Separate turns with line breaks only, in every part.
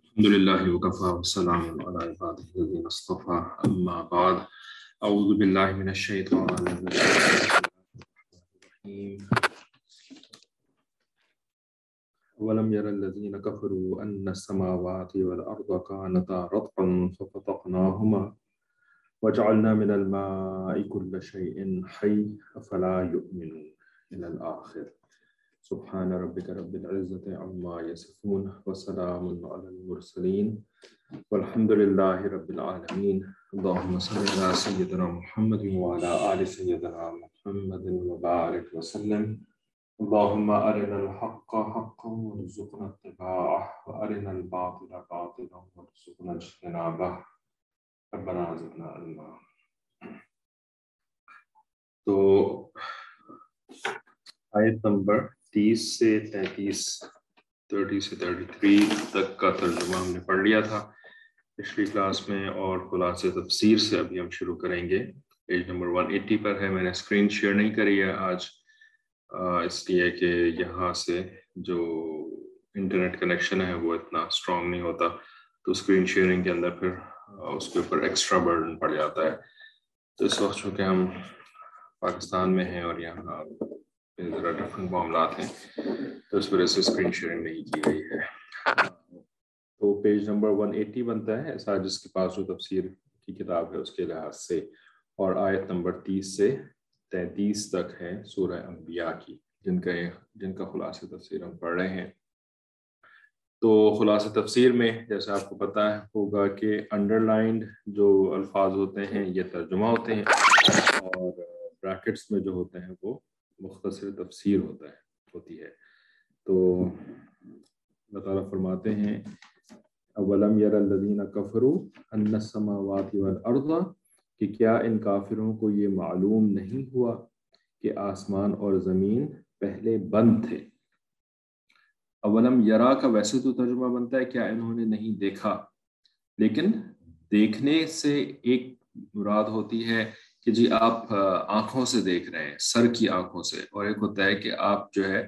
الحمد لله وكفى والسلام على عباده الذين اصطفى. أما بعد أعوذ بالله من الشيطان الرجيم. ولم ير الذين كفروا أن السماوات والأرض كانتا رتقا ففتقناهما وجعلنا من الماء كل شيء حي أفلا يؤمنون إلى الآخر؟ سبحان ربك رب العزة عما يصفون وسلام على المرسلين والحمد لله رب العالمين. اللهم صل على سيدنا محمد وعلى آل سيدنا محمد وبارك وسلم. اللهم أرنا الحق حقا وارزقنا اتباعه، وأرنا الباطل باطلا وارزقنا اجتنابه. ربنا زدنا علما. تو آیت نمبر تیس سے تینتیس، تھرٹی سے تھرٹی تھری تک کا ترجمہ ہم نے پڑھ لیا تھا۔ پچھلی کلاس میں اور خلاص تفسیر سے ابھی ہم شروع کریں گے۔ پیج نمبر ون ایٹی پر ہے، میں نے اسکرین شیئر نہیں کری ہے آج۔ اس لیے کہ یہاں سے جو انٹرنیٹ کنیکشن ہے وہ اتنا اسٹرانگ نہیں ہوتا۔ تو اسکرین شیئرنگ کے اندر پھر اس کے اوپر ایکسٹرا برڈن پڑ جاتا ہے۔ تو اس وقت چونکہ ہم پاکستان میں ہیں اور یہاں ذرا ڈفرنٹ معاملات ہیں، تو اس وجہ سے اسکرین شیئرنگ نہیں کی گئی ہے۔ تو پیج نمبر ون ایٹی بنتا ہے، ایسا جس کے پاس جو تفسیر کی کتاب ہے، اس کے لحاظ سے۔ اور آیت نمبر تیس سے تینتیس تک ہے سورہ انبیاء کی، جن کا جن کا خلاصہ تفسیر ہم پڑھ رہے ہیں۔ تو خلاصہ تفسیر میں جیسا آپ کو پتہ ہوگا کہ انڈر لائنڈ جو الفاظ ہوتے ہیں، یہ ترجمہ ہوتے ہیں۔ اور بریکٹس میں جو ہوتے ہیں وہ مختصر تفسیر ہوتا ہے، ہوتی ہے۔ تو اللہ تعالیٰ فرماتے ہیں، اولم یر الذین کفروا ان السماوات والارض، کہ کیا ان کافروں کو یہ معلوم نہیں ہوا کہ آسمان اور زمین پہلے بند تھے؟ اولم یرا کا ویسے تو ترجمہ بنتا ہے، کیا انہوں نے نہیں دیکھا؟ لیکن دیکھنے سے ایک مراد ہوتی ہے کہ جی آپ آنکھوں سے دیکھ رہے ہیں، سر کی آنکھوں سے۔ اور ایک ہوتا ہے کہ آپ جو ہے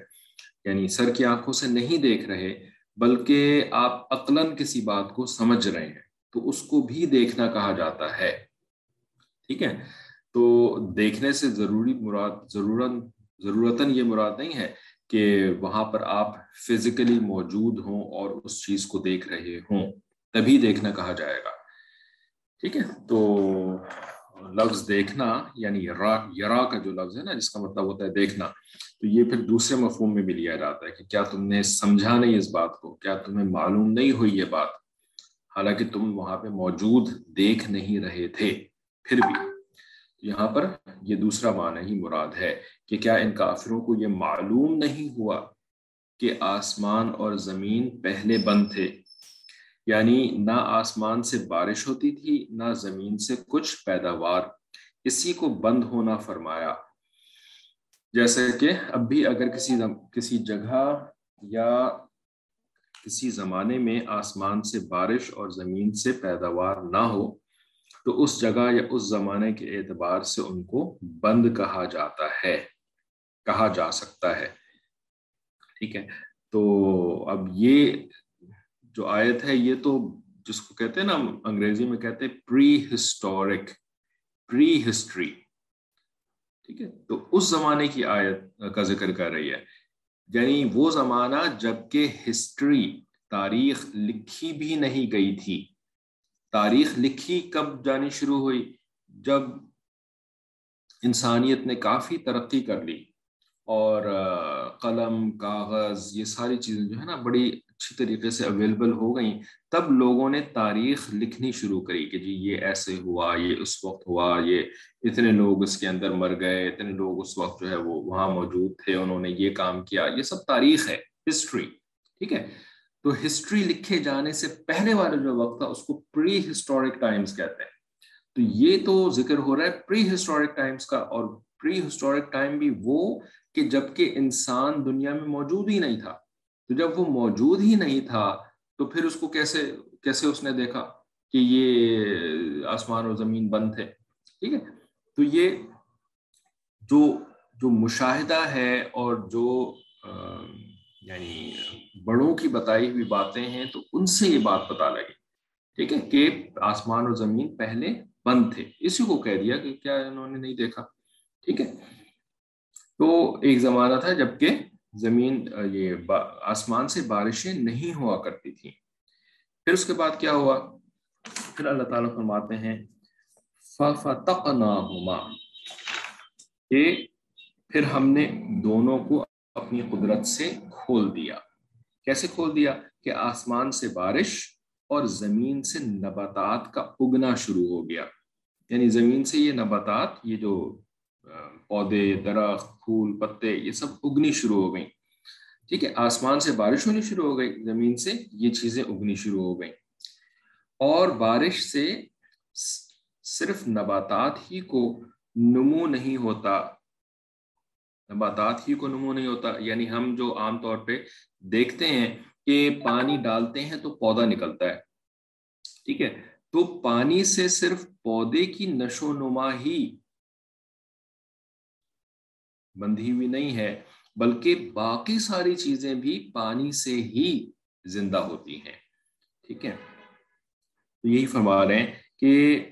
یعنی سر کی آنکھوں سے نہیں دیکھ رہے، بلکہ آپ عقلاً کسی بات کو سمجھ رہے ہیں۔ تو اس کو بھی دیکھنا کہا جاتا ہے۔ ٹھیک ہے؟ تو دیکھنے سے ضروری مراد ضرورت ضرورتاً یہ مراد نہیں ہے کہ وہاں پر آپ فزیکلی موجود ہوں اور اس چیز کو دیکھ رہے ہوں، تبھی دیکھنا کہا جائے گا۔ ٹھیک ہے؟ تو لفظ دیکھنا یعنی یرا یرا کا جو لفظ ہے نا، جس کا مطلب ہوتا ہے دیکھنا، تو یہ پھر دوسرے مفہوم میں بھی لیا جاتا ہے کہ کیا تم نے سمجھا نہیں اس بات کو؟ کیا تمہیں معلوم نہیں ہوئی یہ بات؟ حالانکہ تم وہاں پہ موجود دیکھ نہیں رہے تھے، پھر بھی۔ یہاں پر یہ دوسرا معنی ہی مراد ہے کہ کیا ان کافروں کو یہ معلوم نہیں ہوا کہ آسمان اور زمین پہلے بند تھے؟ یعنی نہ آسمان سے بارش ہوتی تھی، نہ زمین سے کچھ پیداوار۔ اسی کو بند ہونا فرمایا۔ جیسے کہ اب بھی اگر کسی کسی جگہ یا کسی زمانے میں آسمان سے بارش اور زمین سے پیداوار نہ ہو، تو اس جگہ یا اس زمانے کے اعتبار سے ان کو بند کہا جاتا ہے، کہا جا سکتا ہے۔ ٹھیک ہے؟ تو اب یہ جو آیت ہے، یہ تو جس کو کہتے ہیں نا انگریزی میں کہتے ہیں پری ہسٹورک پری ہسٹری ٹھیک ہے؟ تو اس زمانے کی آیت کا ذکر کر رہی ہے۔ یعنی وہ زمانہ جبکہ ہسٹری تاریخ لکھی بھی نہیں گئی تھی۔ تاریخ لکھی کب جانی شروع ہوئی؟ جب انسانیت نے کافی ترقی کر لی۔ اور قلم، کاغذ، یہ ساری چیزیں جو ہے نا، بڑی اچھی طریقے سے اویلیبل ہو گئیں، تب لوگوں نے تاریخ لکھنی شروع کری کہ جی یہ ایسے ہوا، یہ اس وقت ہوا، یہ اتنے لوگ اس کے اندر مر گئے، اتنے لوگ اس وقت جو ہے وہ وہاں موجود تھے، انہوں نے یہ کام کیا، یہ سب تاریخ ہے ہسٹری ٹھیک ہے؟ تو ہسٹری لکھے جانے سے پہلے والا جو وقت تھا، اس کو پری ہسٹورک ٹائمز کہتے ہیں۔ تو یہ تو ذکر ہو رہا ہے پری ہسٹورک ٹائمز کا، اور پری ہسٹورک ٹائم بھی وہ کہ جبکہ انسان دنیا میں موجود ہی نہیں تھا۔ تو جب وہ موجود ہی نہیں تھا، تو پھر اس کو کیسے کیسے اس نے دیکھا کہ یہ آسمان اور زمین بند تھے؟ ٹھیک ہے؟ تو یہ جو جو مشاہدہ ہے اور جو یعنی بڑوں کی بتائی ہوئی باتیں ہیں، تو ان سے یہ بات پتا لگی، ٹھیک ہے، کہ آسمان اور زمین پہلے بند تھے۔ اسی کو کہہ دیا کہ کیا انہوں نے نہیں دیکھا، ٹھیک ہے؟ تو ایک زمانہ تھا جبکہ زمین یہ آسمان سے بارشیں نہیں ہوا کرتی تھیں۔ پھر اس کے بعد کیا ہوا؟ پھر اللہ تعالیٰ فرماتے ہیں کہ پھر ہم نے دونوں کو اپنی قدرت سے کھول دیا۔ کیسے کھول دیا؟ کہ آسمان سے بارش اور زمین سے نباتات کا اگنا شروع ہو گیا۔ یعنی زمین سے یہ نباتات، یہ جو پودے، درخت، پھول، پتے، یہ سب اگنی شروع ہو گئیں۔ ٹھیک ہے، آسمان سے بارش ہونی شروع ہو گئی، زمین سے یہ چیزیں اگنی شروع ہو گئیں۔ اور بارش سے صرف نباتات ہی کو نمو نہیں ہوتا، نباتات ہی کو نمو نہیں ہوتا۔ یعنی ہم جو عام طور پہ دیکھتے ہیں کہ پانی ڈالتے ہیں تو پودا نکلتا ہے۔ ٹھیک ہے، تو پانی سے صرف پودے کی نشو نما ہی بندھی ہوئی نہیں ہے، بلکہ باقی ساری چیزیں بھی پانی سے ہی زندہ ہوتی ہیں۔ ٹھیک ہے؟ تو یہی فرما رہے ہیں کہ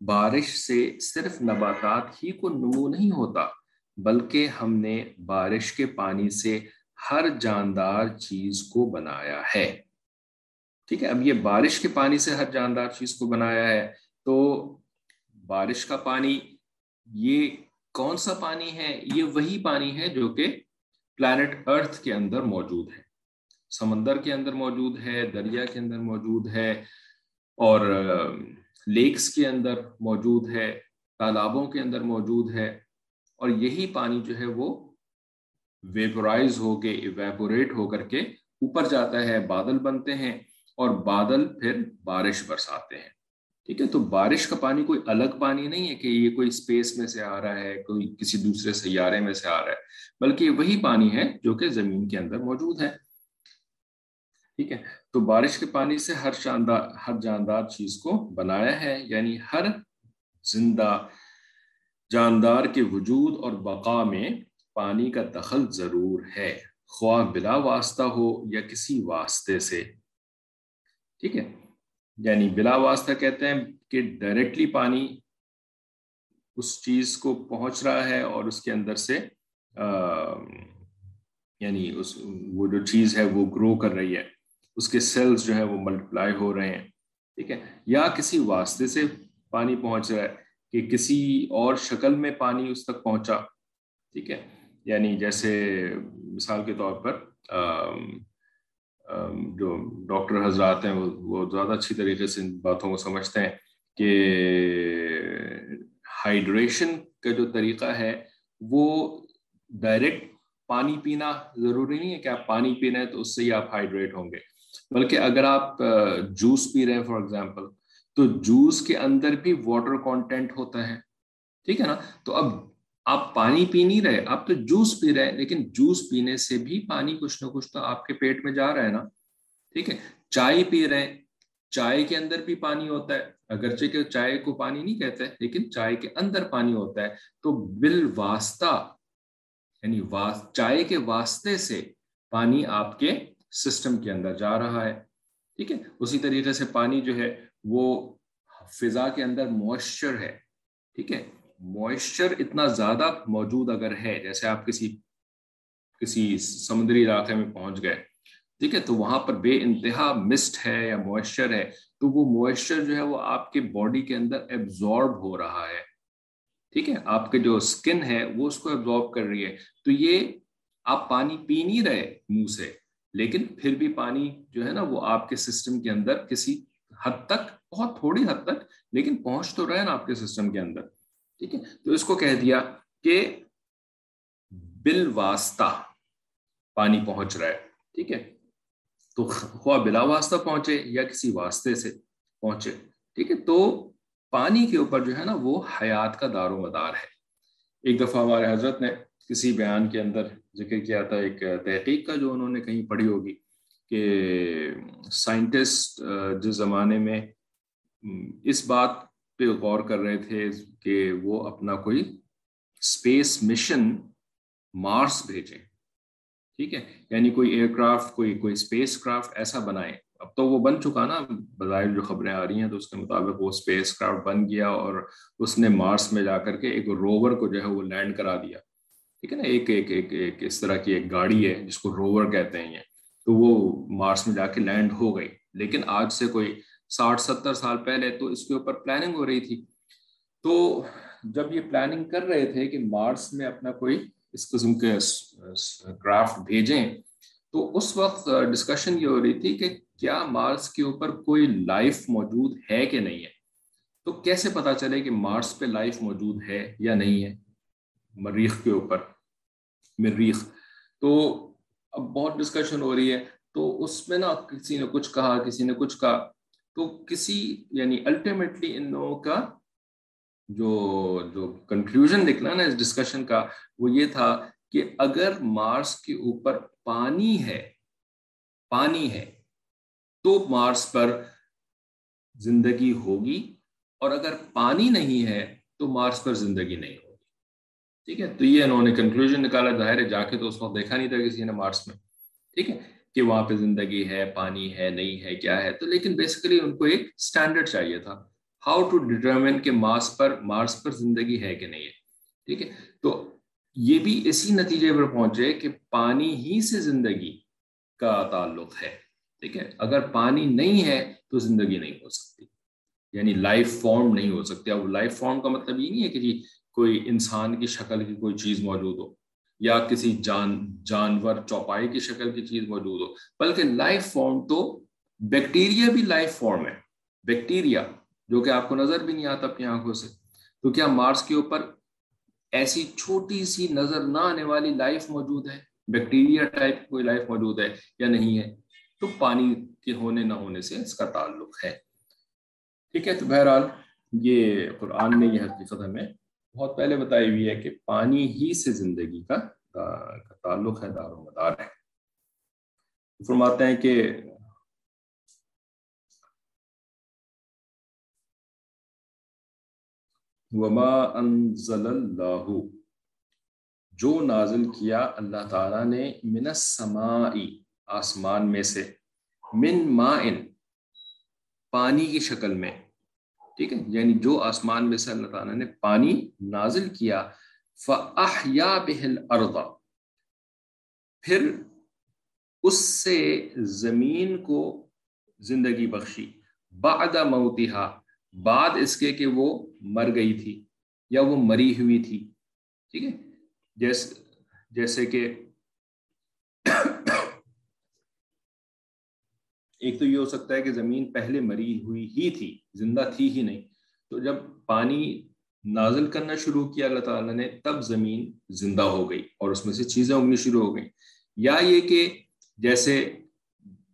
بارش سے صرف نباتات ہی کو نمو نہیں ہوتا، بلکہ ہم نے بارش کے پانی سے ہر جاندار چیز کو بنایا ہے۔ ٹھیک ہے؟ اب یہ بارش کے پانی سے ہر جاندار چیز کو بنایا ہے، تو بارش کا پانی یہ کون سا پانی ہے؟ یہ وہی پانی ہے جو کہ پلانٹ ارتھ کے اندر موجود ہے۔ سمندر کے اندر موجود ہے، دریا کے اندر موجود ہے اور لیکس کے اندر موجود ہے، تالابوں کے اندر موجود ہے۔ اور یہی پانی جو ہے وہ ویپورائز ہو کے ایویپوریٹ ہو کر کے اوپر جاتا ہے، بادل بنتے ہیں اور بادل پھر بارش برساتے ہیں۔ ٹھیک ہے، تو بارش کا پانی کوئی الگ پانی نہیں ہے کہ یہ کوئی اسپیس میں سے آ رہا ہے، کوئی کسی دوسرے سیارے میں سے آ رہا ہے، بلکہ یہ وہی پانی ہے جو کہ زمین کے اندر موجود ہے۔ ٹھیک ہے، تو بارش کے پانی سے ہر شاندار ہر جاندار چیز کو بنایا ہے یعنی ہر زندہ جاندار کے وجود اور بقا میں پانی کا دخل ضرور ہے، خواہ بلا واسطہ ہو یا کسی واسطے سے۔ ٹھیک ہے یعنی بلا واسطہ کہتے ہیں کہ ڈائریکٹلی پانی اس چیز کو پہنچ رہا ہے اور اس کے اندر سے یعنی اس، وہ جو چیز ہے وہ گرو کر رہی ہے۔ اس کے سیلز جو ہے وہ ملٹیپلائی ہو رہے ہیں۔ ٹھیک ہے؟ یا کسی واسطے سے پانی پہنچ رہا ہے کہ کسی اور شکل میں پانی اس تک پہنچا۔ ٹھیک ہے؟ یعنی جیسے مثال کے طور پر جو ڈاکٹر حضرات ہیں، وہ زیادہ اچھی طریقے سے ان باتوں کو سمجھتے ہیں کہ ہائیڈریشن کا جو طریقہ ہے، وہ ڈائریکٹ پانی پینا ضروری نہیں ہے کہ آپ پانی پی رہے ہیں تو اس سے ہی آپ ہائیڈریٹ ہوں گے۔ بلکہ اگر آپ جوس پی رہے ہیں، فار ایگزامپل، تو جوس کے اندر بھی واٹر کانٹینٹ ہوتا ہے۔ ٹھیک ہے نا؟ تو اب آپ پانی پی نہیں رہے، آپ تو جوس پی رہے، لیکن جوس پینے سے بھی پانی کچھ نہ کچھ تو آپ کے پیٹ میں جا رہا ہے نا۔ ٹھیک ہے، چائے پی رہے ہیں، چائے کے اندر بھی پانی ہوتا ہے۔ اگرچہ کہ چائے کو پانی نہیں کہتے، لیکن چائے کے اندر پانی ہوتا ہے۔ تو بال واسطہ یعنی چائے کے واسطے سے پانی آپ کے سسٹم کے اندر جا رہا ہے۔ ٹھیک ہے، اسی طریقے سے پانی جو ہے، وہ فضا کے اندر موئسچر ہے۔ ٹھیک ہے موئسچر اتنا زیادہ موجود اگر ہے، جیسے آپ کسی کسی سمندری علاقے میں پہنچ گئے، ٹھیک ہے، تو وہاں پر بے انتہا مسٹ ہے یا موئسچر ہے، تو وہ موئسچر جو ہے وہ آپ کے باڈی کے اندر ایبزارب ہو رہا ہے۔ ٹھیک ہے، آپ کے جو اسکن ہے وہ اس کو ایبزارب کر رہی ہے۔ تو یہ آپ پانی پی نہیں رہے منہ سے، لیکن پھر بھی پانی جو ہے نا وہ آپ کے سسٹم کے اندر کسی حد تک، بہت تھوڑی حد تک، لیکن پہنچ تو رہے نا آپ کے سسٹم کے اندر۔ ٹھیک ہے؟ تو اس کو کہہ دیا کہ بل واسطہ پانی پہنچ رہا ہے، ٹھیک ہے؟ تو خواہ بلا واسطہ پہنچے یا کسی واسطے سے پہنچے، ٹھیک ہے؟ تو پانی کے اوپر جو ہے نا وہ حیات کا دار و مدار ہے۔ ایک دفعہ ہمارے حضرت نے کسی بیان کے اندر ذکر کیا تھا، ایک تحقیق کا جو انہوں نے کہیں پڑھی ہوگی کہ سائنٹسٹ جس زمانے میں اس بات پہ غور کر رہے تھے کہ وہ اپنا کوئی اسپیس مشن مارس بھیجیں۔ ٹھیک ہے؟ یعنی کوئی ایئر کرافٹ کوئی کوئی اسپیس کرافٹ ایسا بنائے اب تو وہ بن چکا نا، بظاہر جو خبریں آ رہی ہیں تو اس کے مطابق وہ اسپیس کرافٹ بن گیا اور اس نے مارس میں جا کر کے ایک روور کو جو ہے وہ لینڈ کرا دیا۔ ٹھیک ہے نا؟ ایک ایک ایک ایک اس طرح کی ایک گاڑی ہے جس کو روور کہتے ہیں۔ تو وہ مارس میں جا کے لینڈ ہو گئی۔ لیکن آج سے کوئی ساٹھ ستر سال پہلے تو اس کے اوپر پلاننگ ہو رہی تھی۔ تو جب یہ پلاننگ کر رہے تھے کہ مارس میں اپنا کوئی اس قسم کے کرافٹ بھیجیں، تو اس وقت ڈسکشن یہ ہو رہی تھی کہ کیا مارس کے اوپر کوئی لائف موجود ہے کہ نہیں ہے؟ تو کیسے پتا چلے کہ مارس پہ لائف موجود ہے یا نہیں ہے؟ مریخ کے اوپر، مریخ۔ تو اب بہت ڈسکشن ہو رہی ہے۔ تو اس میں نا کسی نے کچھ کہا، کسی نے کچھ کہا۔ تو کسی یعنی الٹیمیٹلی ان لوگوں کا جو جو کنکلوژن نکلا نا اس ڈسکشن کا، وہ یہ تھا کہ اگر مارس کے اوپر پانی ہے پانی ہے، تو مارس پر زندگی ہوگی، اور اگر پانی نہیں ہے، تو مارس پر زندگی نہیں ہوگی۔ ٹھیک ہے؟ تو یہ انہوں نے کنکلوژن نکالا، ظاہر ہے جا کے تو اس وقت دیکھا نہیں تھا کسی نے مارس میں۔ ٹھیک ہے؟ کہ وہاں پہ زندگی ہے، پانی ہے، نہیں ہے، کیا ہے۔ تو لیکن بیسیکلی ان کو ایک اسٹینڈرڈ چاہیے تھا۔ ہاؤ ٹو ڈیٹرمن کہ مارس پر مارس پر زندگی ہے کہ نہیں ہے۔ ٹھیک ہے؟ تو یہ بھی اسی نتیجے پر پہنچے کہ پانی ہی سے زندگی کا تعلق ہے۔ ٹھیک ہے؟ اگر پانی نہیں ہے تو زندگی نہیں ہو سکتی۔ یعنی لائف فارم نہیں ہو سکتی۔ اب لائف فارم کا مطلب یہ نہیں ہے کہ جی کوئی انسان کی شکل کی کوئی چیز موجود ہو۔ یا کسی جان، جانور چوپائی کی شکل کی چیز موجود ہو۔ بلکہ لائف فارم تو بیکٹیریا بھی لائف فارم ہے۔ بیکٹیریا، جو کہ آپ کو نظر بھی نہیں آتا اپنی آنکھوں سے۔ تو کیا مارس کے اوپر ایسی چھوٹی سی نظر نہ آنے والی لائف موجود ہے؟ بیکٹیریا ٹائپ کوئی لائف موجود ہے یا نہیں ہے؟ تو پانی کے ہونے نہ ہونے سے اس کا تعلق ہے۔ ٹھیک ہے، تو بہرحال یہ قرآن نے یہ حقیقت ہمیں بہت پہلے بتائی ہوئی ہے کہ پانی ہی سے زندگی کا تعلق ہے، دار و مدار ہے۔ فرماتے ہیں کہ وما انزل اللہ جو نازل کیا اللہ تعالیٰ نے من السمائی، آسمان میں سے، من مائن پانی کی شکل میں۔ ٹھیک ہے؟ یعنی جو آسمان میں سے اللہ تعالیٰ نے پانی نازل کیا، فَأَحْيَا بِهِ الْأَرْضَ۔ پھر اس سے زمین کو زندگی بخشی۔ بعد موتها۔ بعد اس کے کہ وہ مر گئی تھی یا وہ مری ہوئی تھی۔ ٹھیک ہے؟ جیسے جیسے کہ ایک تو یہ ہو سکتا ہے کہ زمین پہلے مری ہوئی ہی تھی، زندہ تھی ہی نہیں۔ تو جب پانی نازل کرنا شروع کیا اللہ تعالیٰ نے، تب زمین زندہ ہو گئی اور اس میں سے چیزیں اگنی شروع ہو گئیں۔ یا یہ کہ جیسے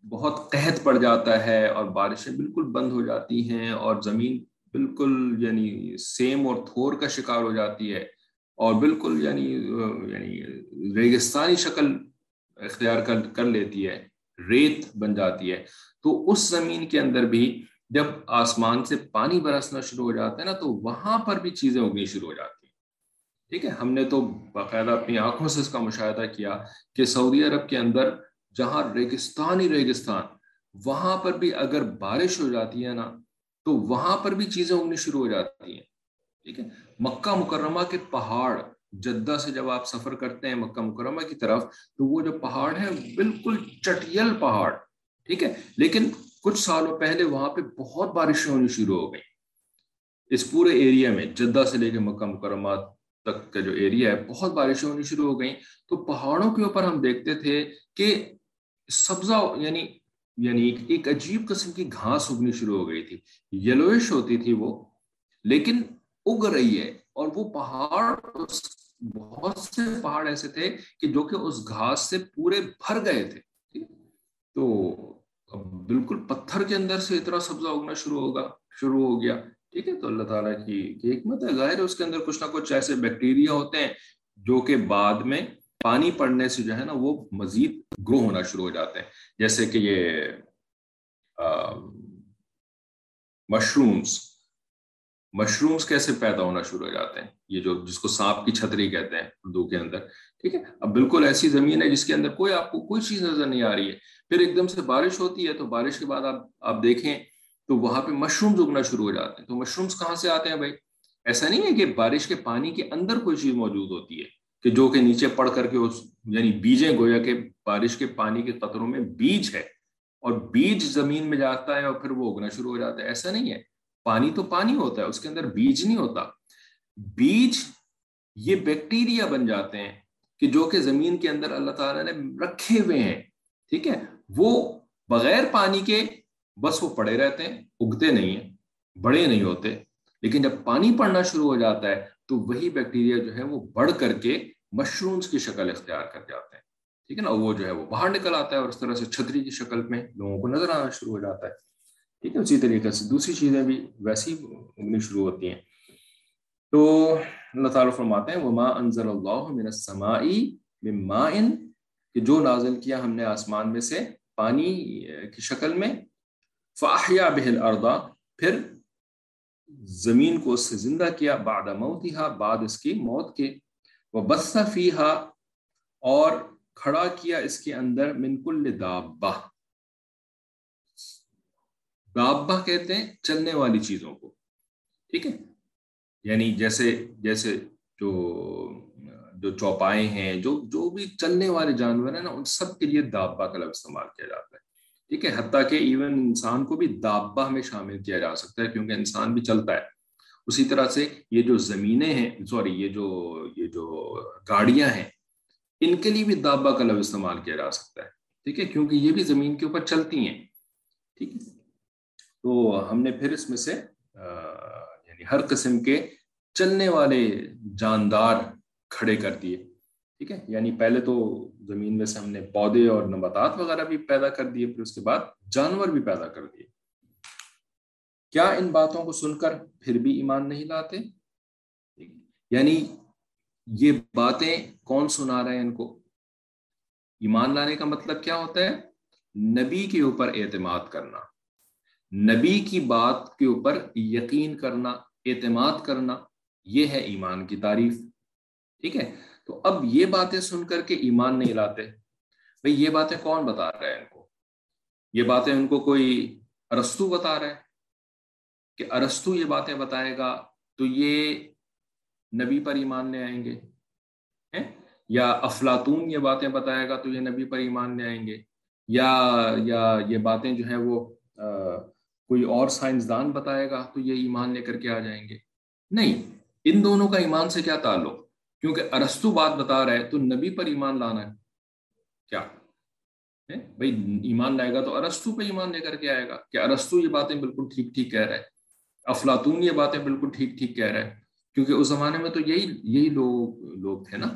بہت قحط پڑ جاتا ہے اور بارشیں بالکل بند ہو جاتی ہیں اور زمین بالکل یعنی سیم اور تھور کا شکار ہو جاتی ہے اور بالکل یعنی یعنی ریگستانی شکل اختیار کر کر لیتی ہے۔ ریت بن جاتی ہے۔ تو اس زمین کے اندر بھی جب آسمان سے پانی برسنا شروع ہو جاتا ہے نا، تو وہاں پر بھی چیزیں اگنی شروع ہو جاتی ہیں۔ ٹھیک ہے، ہم نے تو باقاعدہ اپنی آنکھوں سے اس کا مشاہدہ کیا کہ سعودی عرب کے اندر جہاں ریگستان ہی ریگستان، وہاں پر بھی اگر بارش ہو جاتی ہے نا، تو وہاں پر بھی چیزیں اگنی شروع ہو جاتی ہیں۔ ٹھیک ہے، مکہ مکرمہ کے پہاڑ جدہ سے جب آپ سفر کرتے ہیں مکہ مکرمہ کی طرف، تو وہ جو پہاڑ ہیں، بالکل چٹیل پہاڑ، ٹھیک ہے؟ لیکن کچھ سالوں پہلے وہاں پہ بہت بارشیں ہونی شروع ہو گئی اس پورے ایریا میں، جدہ سے لے کے مکہ مکرمہ تک کا جو ایریا ہے، بہت بارشیں ہونی شروع ہو گئیں۔ تو پہاڑوں کے اوپر ہم دیکھتے تھے کہ سبزہ یعنی یعنی ایک عجیب قسم کی گھاس اگنی شروع ہو گئی تھی۔ یلوئش ہوتی تھی وہ، لیکن اگ رہی ہے اور وہ پہاڑ بہت سے پہاڑ ایسے تھے کہ جو کہ اس گھاس سے پورے بھر گئے تھے تو بالکل پتھر کے اندر سے اتنا سبزہ اگنا شروع ہوگا، شروع ہو گیا، ٹھیک ہے؟ تو اللہ تعالیٰ کی حکمت ہے، ظاہر ہے اس کے اندر کچھ نہ کچھ ایسے بیکٹیریا ہوتے ہیں جو کہ بعد میں پانی پڑنے سے جو ہے نا وہ مزید گرو ہونا شروع ہو جاتے ہیں۔ جیسے کہ یہ مشرومس مشرومز کیسے پیدا ہونا شروع ہو جاتے ہیں؟ یہ جو جس کو سانپ کی چھتری کہتے ہیں، اردو کے اندر، ٹھیک ہے؟ اب بالکل ایسی زمین ہے جس کے اندر کوئی آپ کو کوئی چیز نظر نہیں آ رہی ہے۔ پھر ایک دم سے بارش ہوتی ہے تو بارش کے بعد آپ آپ دیکھیں تو وہاں پہ مشرومز اگنا شروع ہو جاتے ہیں۔ تو مشرومز کہاں سے آتے ہیں بھائی؟ ایسا نہیں ہے کہ بارش کے پانی کے اندر کوئی چیز موجود ہوتی ہے کہ جو کہ نیچے پڑ کر کے اس یعنی بیجیں گویا کہ بارش کے پانی کے قطروں میں بیج ہے اور بیج زمین میں جاتا ہے اور پھر وہ اگنا شروع ہو جاتا ہے۔ ایسا نہیں ہے۔ پانی تو پانی ہوتا ہے، اس کے اندر بیج نہیں ہوتا۔ بیج یہ بیکٹیریا بن جاتے ہیں کہ جو کہ زمین کے اندر اللہ تعالیٰ نے رکھے ہوئے ہیں، ٹھیک ہے؟ وہ بغیر پانی کے بس وہ پڑے رہتے ہیں، اگتے نہیں ہیں، بڑے نہیں ہوتے۔ لیکن جب پانی پڑنا شروع ہو جاتا ہے، تو وہی بیکٹیریا جو ہے وہ بڑھ کر کے مشرومز کی شکل اختیار کر جاتے ہیں، ٹھیک ہے نا؟ وہ جو ہے وہ باہر نکل آتا ہے اور اس طرح سے چھتری کی شکل میں لوگوں کو نظر آنا شروع ہو جاتا ہے۔ ٹھیک ہے، اسی طریقے سے دوسری چیزیں بھی ویسی اگنی شروع ہوتی ہیں۔ تو اللہ تعالیٰ فرماتے ہیں، وما انزل اللہ من السمائی من مائن کہ جو نازل کیا ہم نے آسمان میں سے پانی کی شکل میں فاحیا بہل اردا پھر زمین کو اس سے زندہ کیا، بعد موتها، بعد اس کی موت کے۔ وہ بس فیحا اور کھڑا کیا اس کے اندر، من کل دابہ دابہ کہتے ہیں چلنے والی چیزوں کو۔ ٹھیک ہے؟ یعنی جیسے جیسے جو جو چوپائے ہیں، جو جو بھی چلنے والے جانور ہیں نا، ان سب کے لیے دابا کا لفظ استعمال کیا جاتا ہے۔ ٹھیک ہے؟ حتیٰ کہ ایون انسان کو بھی دابا میں شامل کیا جا سکتا ہے، کیونکہ انسان بھی چلتا ہے۔ اسی طرح سے یہ جو زمینیں ہیں، سوری، یہ جو یہ جو گاڑیاں ہیں، ان کے لیے بھی دابا کا لفظ استعمال کیا جا سکتا ہے۔ ٹھیک ہے؟ کیونکہ یہ بھی زمین کے اوپر چلتی ہیں۔ ٹھیک ہے؟ تو ہم نے پھر اس میں سے یعنی ہر قسم کے چلنے والے جاندار کھڑے کر دیے، ٹھیک ہے؟ یعنی پہلے تو زمین میں سے ہم نے پودے اور نباتات وغیرہ بھی پیدا کر دیے، پھر اس کے بعد جانور بھی پیدا کر دیے۔ کیا ان باتوں کو سن کر پھر بھی ایمان نہیں لاتے؟ یعنی یہ باتیں کون سنا رہے ہیں ان کو؟ ایمان لانے کا مطلب کیا ہوتا ہے؟ نبی کے اوپر اعتماد کرنا۔ نبی کی بات کے اوپر یقین کرنا، اعتماد کرنا، یہ ہے ایمان کی تعریف۔ ٹھیک ہے؟ تو اب یہ باتیں سن کر کے ایمان نہیں لاتے۔ بھئی یہ باتیں کون بتا رہا ہے ان کو؟ یہ باتیں ان کو کوئی ارستو بتا رہا ہے؟ کہ ارستو یہ باتیں بتائے گا تو یہ نبی پر ایمان لے آئیں گے؟ یا افلاطون یہ باتیں بتائے گا تو یہ نبی پر ایمان لے آئیں گے؟ یا یا یہ باتیں جو ہیں وہ کوئی اور سائنسدان بتائے گا تو یہ ایمان لے کر کے آ جائیں گے۔ نہیں، ان دونوں کا ایمان سے کیا تعلق؟ کیونکہ ارستو بات بتا رہا ہے تو نبی پر ایمان لانا ہے۔ کیا؟ بھائی، ایمان لائے گا تو ارستو پہ ایمان لے کر کے آئے گا۔ کہ ارستو یہ باتیں بالکل ٹھیک ٹھیک کہہ رہے افلاطون یہ باتیں بالکل ٹھیک ٹھیک کہہ رہے کیونکہ اس زمانے میں تو یہی یہی لوگ لوگ تھے نا۔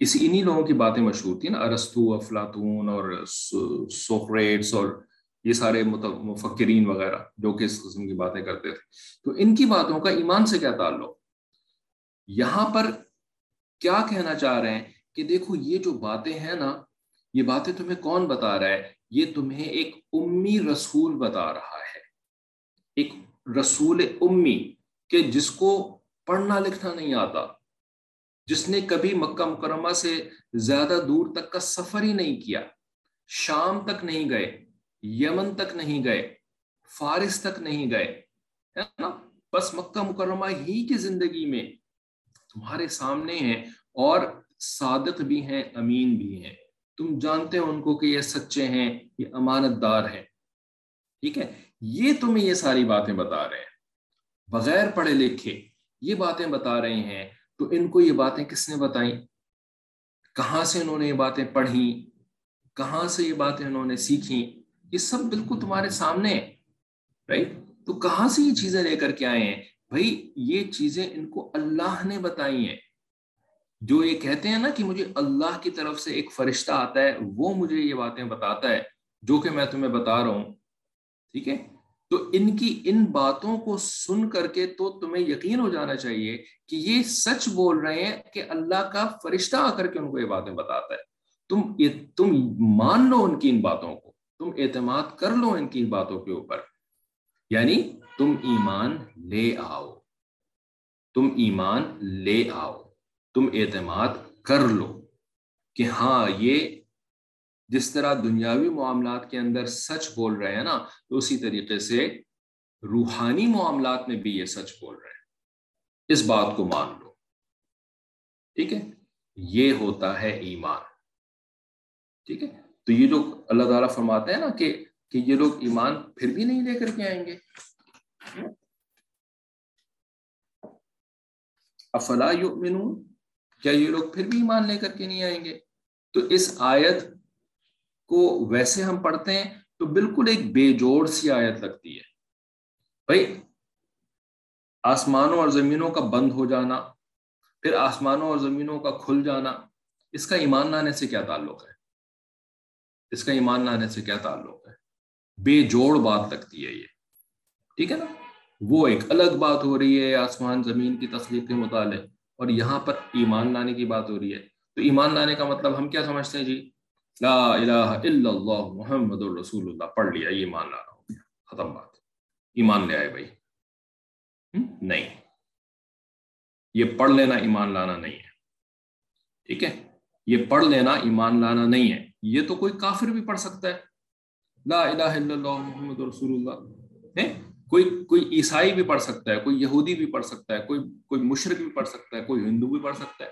اس انہی لوگوں کی باتیں مشہور تھیں نا، ارستو، افلاطون اور سوکریٹس اور یہ سارے مطلب مفکرین وغیرہ جو کہ اس قسم کی باتیں کرتے تھے۔ تو ان کی باتوں کا ایمان سے کیا تعلق؟ یہاں پر کیا کہنا چاہ رہے ہیں کہ دیکھو یہ جو باتیں ہیں نا، یہ باتیں تمہیں کون بتا رہا ہے؟ یہ تمہیں ایک امی رسول بتا رہا ہے۔ ایک رسول امی کہ جس کو پڑھنا لکھنا نہیں آتا، جس نے کبھی مکہ مکرمہ سے زیادہ دور تک کا سفر ہی نہیں کیا، شام تک نہیں گئے یمن تک نہیں گئے، فارس تک نہیں گئے، ہے نا؟ بس مکہ مکرمہ ہی کی زندگی میں تمہارے سامنے ہیں اور صادق بھی ہیں، امین بھی ہیں۔ تم جانتے ہو ان کو کہ یہ سچے ہیں، یہ امانت دار ہیں۔ ٹھیک ہے؟ یہ تمہیں یہ ساری باتیں بتا رہے ہیں۔ بغیر پڑھے لکھے یہ باتیں بتا رہے ہیں، تو ان کو یہ باتیں کس نے بتائیں؟ کہاں سے انہوں نے یہ باتیں پڑھی کہاں سے یہ باتیں انہوں نے سیکھی یہ سب بالکل تمہارے سامنے رائٹ تو کہاں سے یہ چیزیں لے کر کے آئے ہیں؟ بھائی، یہ چیزیں ان کو اللہ نے بتائی ہیں۔ جو یہ کہتے ہیں نا کہ مجھے اللہ کی طرف سے ایک فرشتہ آتا ہے، وہ مجھے یہ باتیں بتاتا ہے، جو کہ میں تمہیں بتا رہا ہوں، ٹھیک ہے؟ تو ان کی ان باتوں کو سن کر کے تو تمہیں یقین ہو جانا چاہیے کہ یہ سچ بول رہے ہیں کہ اللہ کا فرشتہ آ کر کے ان کو یہ باتیں بتاتا ہے۔ تم یہ، تم مان لو ان کی ان باتوں کو۔ تم اعتماد کر لو ان کی باتوں کے اوپر۔ یعنی تم ایمان لے آؤ۔ تم ایمان لے آؤ۔ تم اعتماد کر لو کہ ہاں یہ جس طرح دنیاوی معاملات کے اندر سچ بول رہے ہیں نا، تو اسی طریقے سے روحانی معاملات میں بھی یہ سچ بول رہے ہیں۔ اس بات کو مان لو۔ ٹھیک ہے؟ یہ ہوتا ہے ایمان۔ ٹھیک ہے؟ تو یہ جو اللہ تعالیٰ فرماتے ہیں نا کہ کہ یہ لوگ ایمان پھر بھی نہیں لے کر کے آئیں گے۔ افلا یؤمنون؟ کیا یہ لوگ پھر بھی ایمان لے کر کے نہیں آئیں گے؟ تو اس آیت کو ویسے ہم پڑھتے ہیں تو بالکل ایک بے جوڑ سی آیت لگتی ہے۔ بھائی، آسمانوں اور زمینوں کا بند ہو جانا، پھر آسمانوں اور زمینوں کا کھل جانا، اس کا ایمان لانے سے کیا تعلق ہے؟ اس کا ایمان لانے سے کیا تعلق ہے؟ بے جوڑ بات لگتی ہے یہ۔ ٹھیک ہے نا؟ وہ ایک الگ بات ہو رہی ہے، آسمان، زمین کی تخلیق کے متعلق، اور یہاں پر ایمان لانے کی بات ہو رہی ہے۔ تو ایمان لانے کا مطلب ہم کیا سمجھتے ہیں جی؟ لا الہ الا اللہ محمد الرسول اللہ۔ پڑھ لیا یہ ایمان لانا ہو گیا ختم بات۔ ایمان لے آئے بھائی۔ نہیں۔ یہ پڑھ لینا ایمان لانا نہیں ہے۔ ٹھیک ہے؟ یہ پڑھ لینا ایمان لانا نہیں ہے۔ یہ تو کوئی کافر بھی پڑھ سکتا ہے۔ لا الہ الا اللہ محمد رسول اللہ۔ کوئی کوئی عیسائی بھی پڑھ سکتا ہے، کوئی یہودی بھی پڑھ سکتا ہے، کوئی کوئی مشرق بھی پڑھ سکتا ہے، کوئی ہندو بھی پڑھ سکتا ہے۔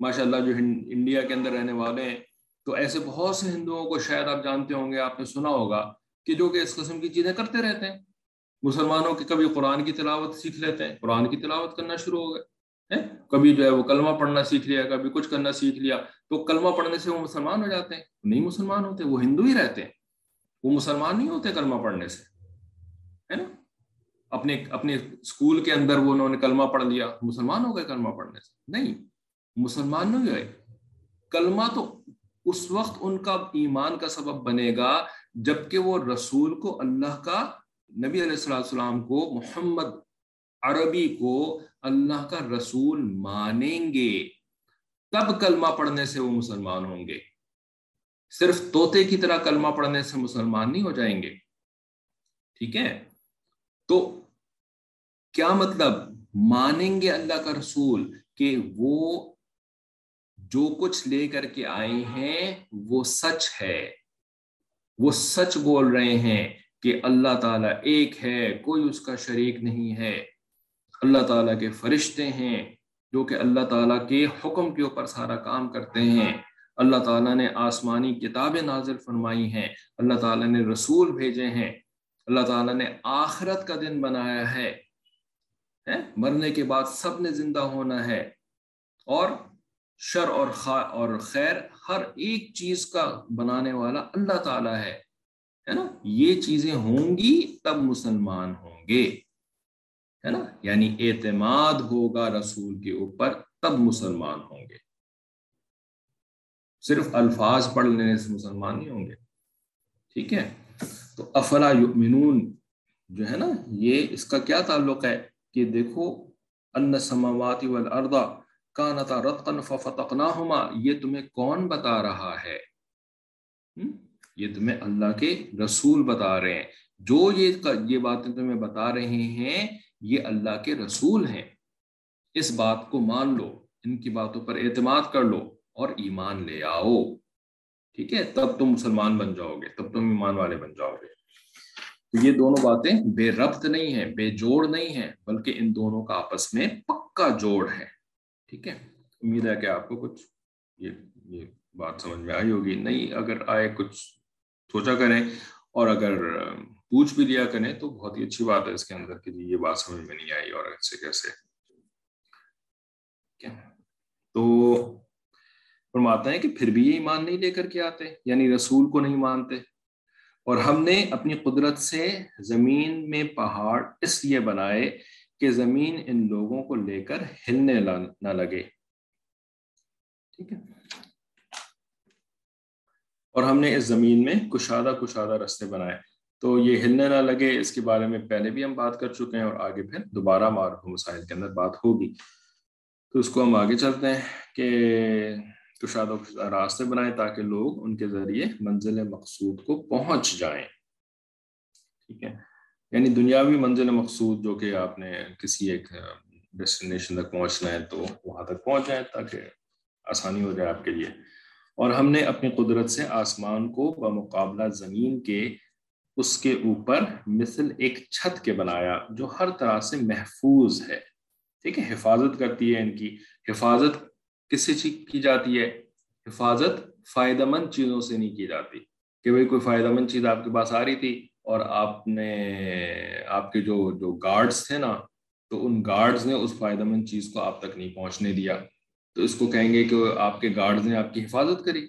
ماشاء اللہ جو انڈیا کے اندر رہنے والے ہیں، تو ایسے بہت سے ہندوؤں کو شاید آپ جانتے ہوں گے، آپ نے سنا ہوگا کہ جو کہ اس قسم کی چیزیں کرتے رہتے ہیں۔ مسلمانوں کی کبھی قرآن کی تلاوت سیکھ لیتے ہیں، قرآن کی تلاوت کرنا شروع ہو گئے۔ کبھی جو ہے وہ کلمہ پڑھنا سیکھ لیا، کبھی کچھ کرنا سیکھ لیا، تو کلمہ پڑھنے سے وہ مسلمان ہو جاتے ہیں۔ نہیں مسلمان ہوتے، وہ ہندو ہی رہتے ہیں۔ وہ مسلمان نہیں ہوتے کلمہ پڑھنے سے، ہے نا؟ اپنے اپنے اسکول کے اندر وہ انہوں نے کلمہ پڑھ لیا، مسلمان ہو گئے کلمہ پڑھنے سے۔ نہیں، مسلمان نہیں ہوئے۔ کلمہ تو اس وقت ان کا ایمان کا سبب بنے گا، جبکہ وہ رسول کو اللہ کا نبی علیہ السلام کو، محمد عربی کو اللہ کا رسول مانیں گے۔ تب کلمہ پڑھنے سے وہ مسلمان ہوں گے؟ صرف طوطے کی طرح کلمہ پڑھنے سے مسلمان نہیں ہو جائیں گے۔ ٹھیک ہے؟ تو کیا مطلب مانیں گے اللہ کا رسول کہ وہ جو کچھ لے کر کے آئے ہیں وہ سچ ہے؟ وہ سچ بول رہے ہیں کہ اللہ تعالیٰ ایک ہے، کوئی اس کا شریک نہیں ہے۔ اللہ تعالیٰ کے فرشتے ہیں جو کہ اللہ تعالیٰ کے حکم کے اوپر سارا کام کرتے ہیں۔ اللہ تعالیٰ نے آسمانی کتابیں نازل فرمائی ہیں۔ اللہ تعالیٰ نے رسول بھیجے ہیں۔ اللہ تعالیٰ نے آخرت کا دن بنایا ہے۔ مرنے کے بعد سب نے زندہ ہونا ہے۔ اور شر اور اور خیر ہر ایک چیز کا بنانے والا اللہ تعالیٰ ہے نا؟ یہ چیزیں ہوں گی تب مسلمان ہوں گے۔ ہے نا؟ یعنی اعتماد ہوگا رسول کے اوپر، تب مسلمان ہوں گے۔ صرف الفاظ پڑھ لینے سے مسلمان نہیں ہوں گے۔ ٹھیک ہے؟ تو افلا یؤمنون، جو ہے نا، یہ اس کا کیا تعلق ہے؟ کہ دیکھو، ان سماوات والارض کانتا رتقا ففتقناہما، یہ تمہیں کون بتا رہا ہے؟ یہ تمہیں اللہ کے رسول بتا رہے ہیں۔ جو یہ یہ باتیں تمہیں بتا رہے ہیں یہ اللہ کے رسول ہیں۔ اس بات کو مان لو، ان کی باتوں پر اعتماد کر لو اور ایمان لے آؤ۔ ٹھیک ہے؟ تب تم مسلمان بن جاؤ گے تب تم ایمان والے بن جاؤ گے تو یہ دونوں باتیں بے ربط نہیں ہیں، بے جوڑ نہیں ہیں، بلکہ ان دونوں کا آپس میں پکا جوڑ ہے۔ ٹھیک ہے؟ امید ہے کہ آپ کو کچھ یہ یہ بات سمجھ میں آئی ہوگی۔ نہیں، اگر آئے کچھ سوچا کریں اور اگر پوچھ بھی لیا کریں تو بہت ہی اچھی بات ہے اس کے اندر کہ جی یہ بات سمجھ میں نہیں آئی اور ایسے کیسے۔ تو فرماتا ہے کہ پھر بھی یہ ایمان نہیں لے کر کے آتے یعنی رسول کو نہیں مانتے۔ اور ہم نے اپنی قدرت سے زمین میں پہاڑ اس لیے بنائے کہ زمین ان لوگوں کو لے کر ہلنے نہ لگے۔ ٹھیک ہے۔ اور ہم نے اس زمین میں کشادہ کشادہ رستے بنائے۔ تو یہ ہلنے نہ لگے۔ اس کے بارے میں پہلے بھی ہم بات کر چکے ہیں اور آگے پھر دوبارہ معروف مسائل کے اندر بات ہوگی۔ تو اس کو ہم آگے چلتے ہیں کہ کشادہ راستے بنائے تاکہ لوگ ان کے ذریعے منزل مقصود کو پہنچ جائیں۔ ٹھیک ہے۔ یعنی دنیاوی منزل مقصود جو کہ آپ نے کسی ایک ڈیسٹینیشن تک پہنچنا ہے تو وہاں تک پہنچ جائیں تاکہ آسانی ہو جائے آپ کے لیے۔ اور ہم نے اپنی قدرت سے آسمان کو بمقابلہ زمین کے اس کے اوپر مثل ایک چھت کے بنایا جو ہر طرح سے محفوظ ہے۔ ٹھیک ہے، حفاظت کرتی ہے ان کی۔ حفاظت کس سے کی جاتی ہے؟ حفاظت فائدہ مند چیزوں سے نہیں کی جاتی۔ کہ بھائی کوئی فائدہ مند چیز آپ کے پاس آ رہی تھی اور آپ نے آپ کے جو جو گارڈز تھے نا، تو ان گارڈز نے اس فائدہ مند چیز کو آپ تک نہیں پہنچنے دیا۔ تو اس کو کہیں گے کہ آپ کے گارڈز نے آپ کی حفاظت کری۔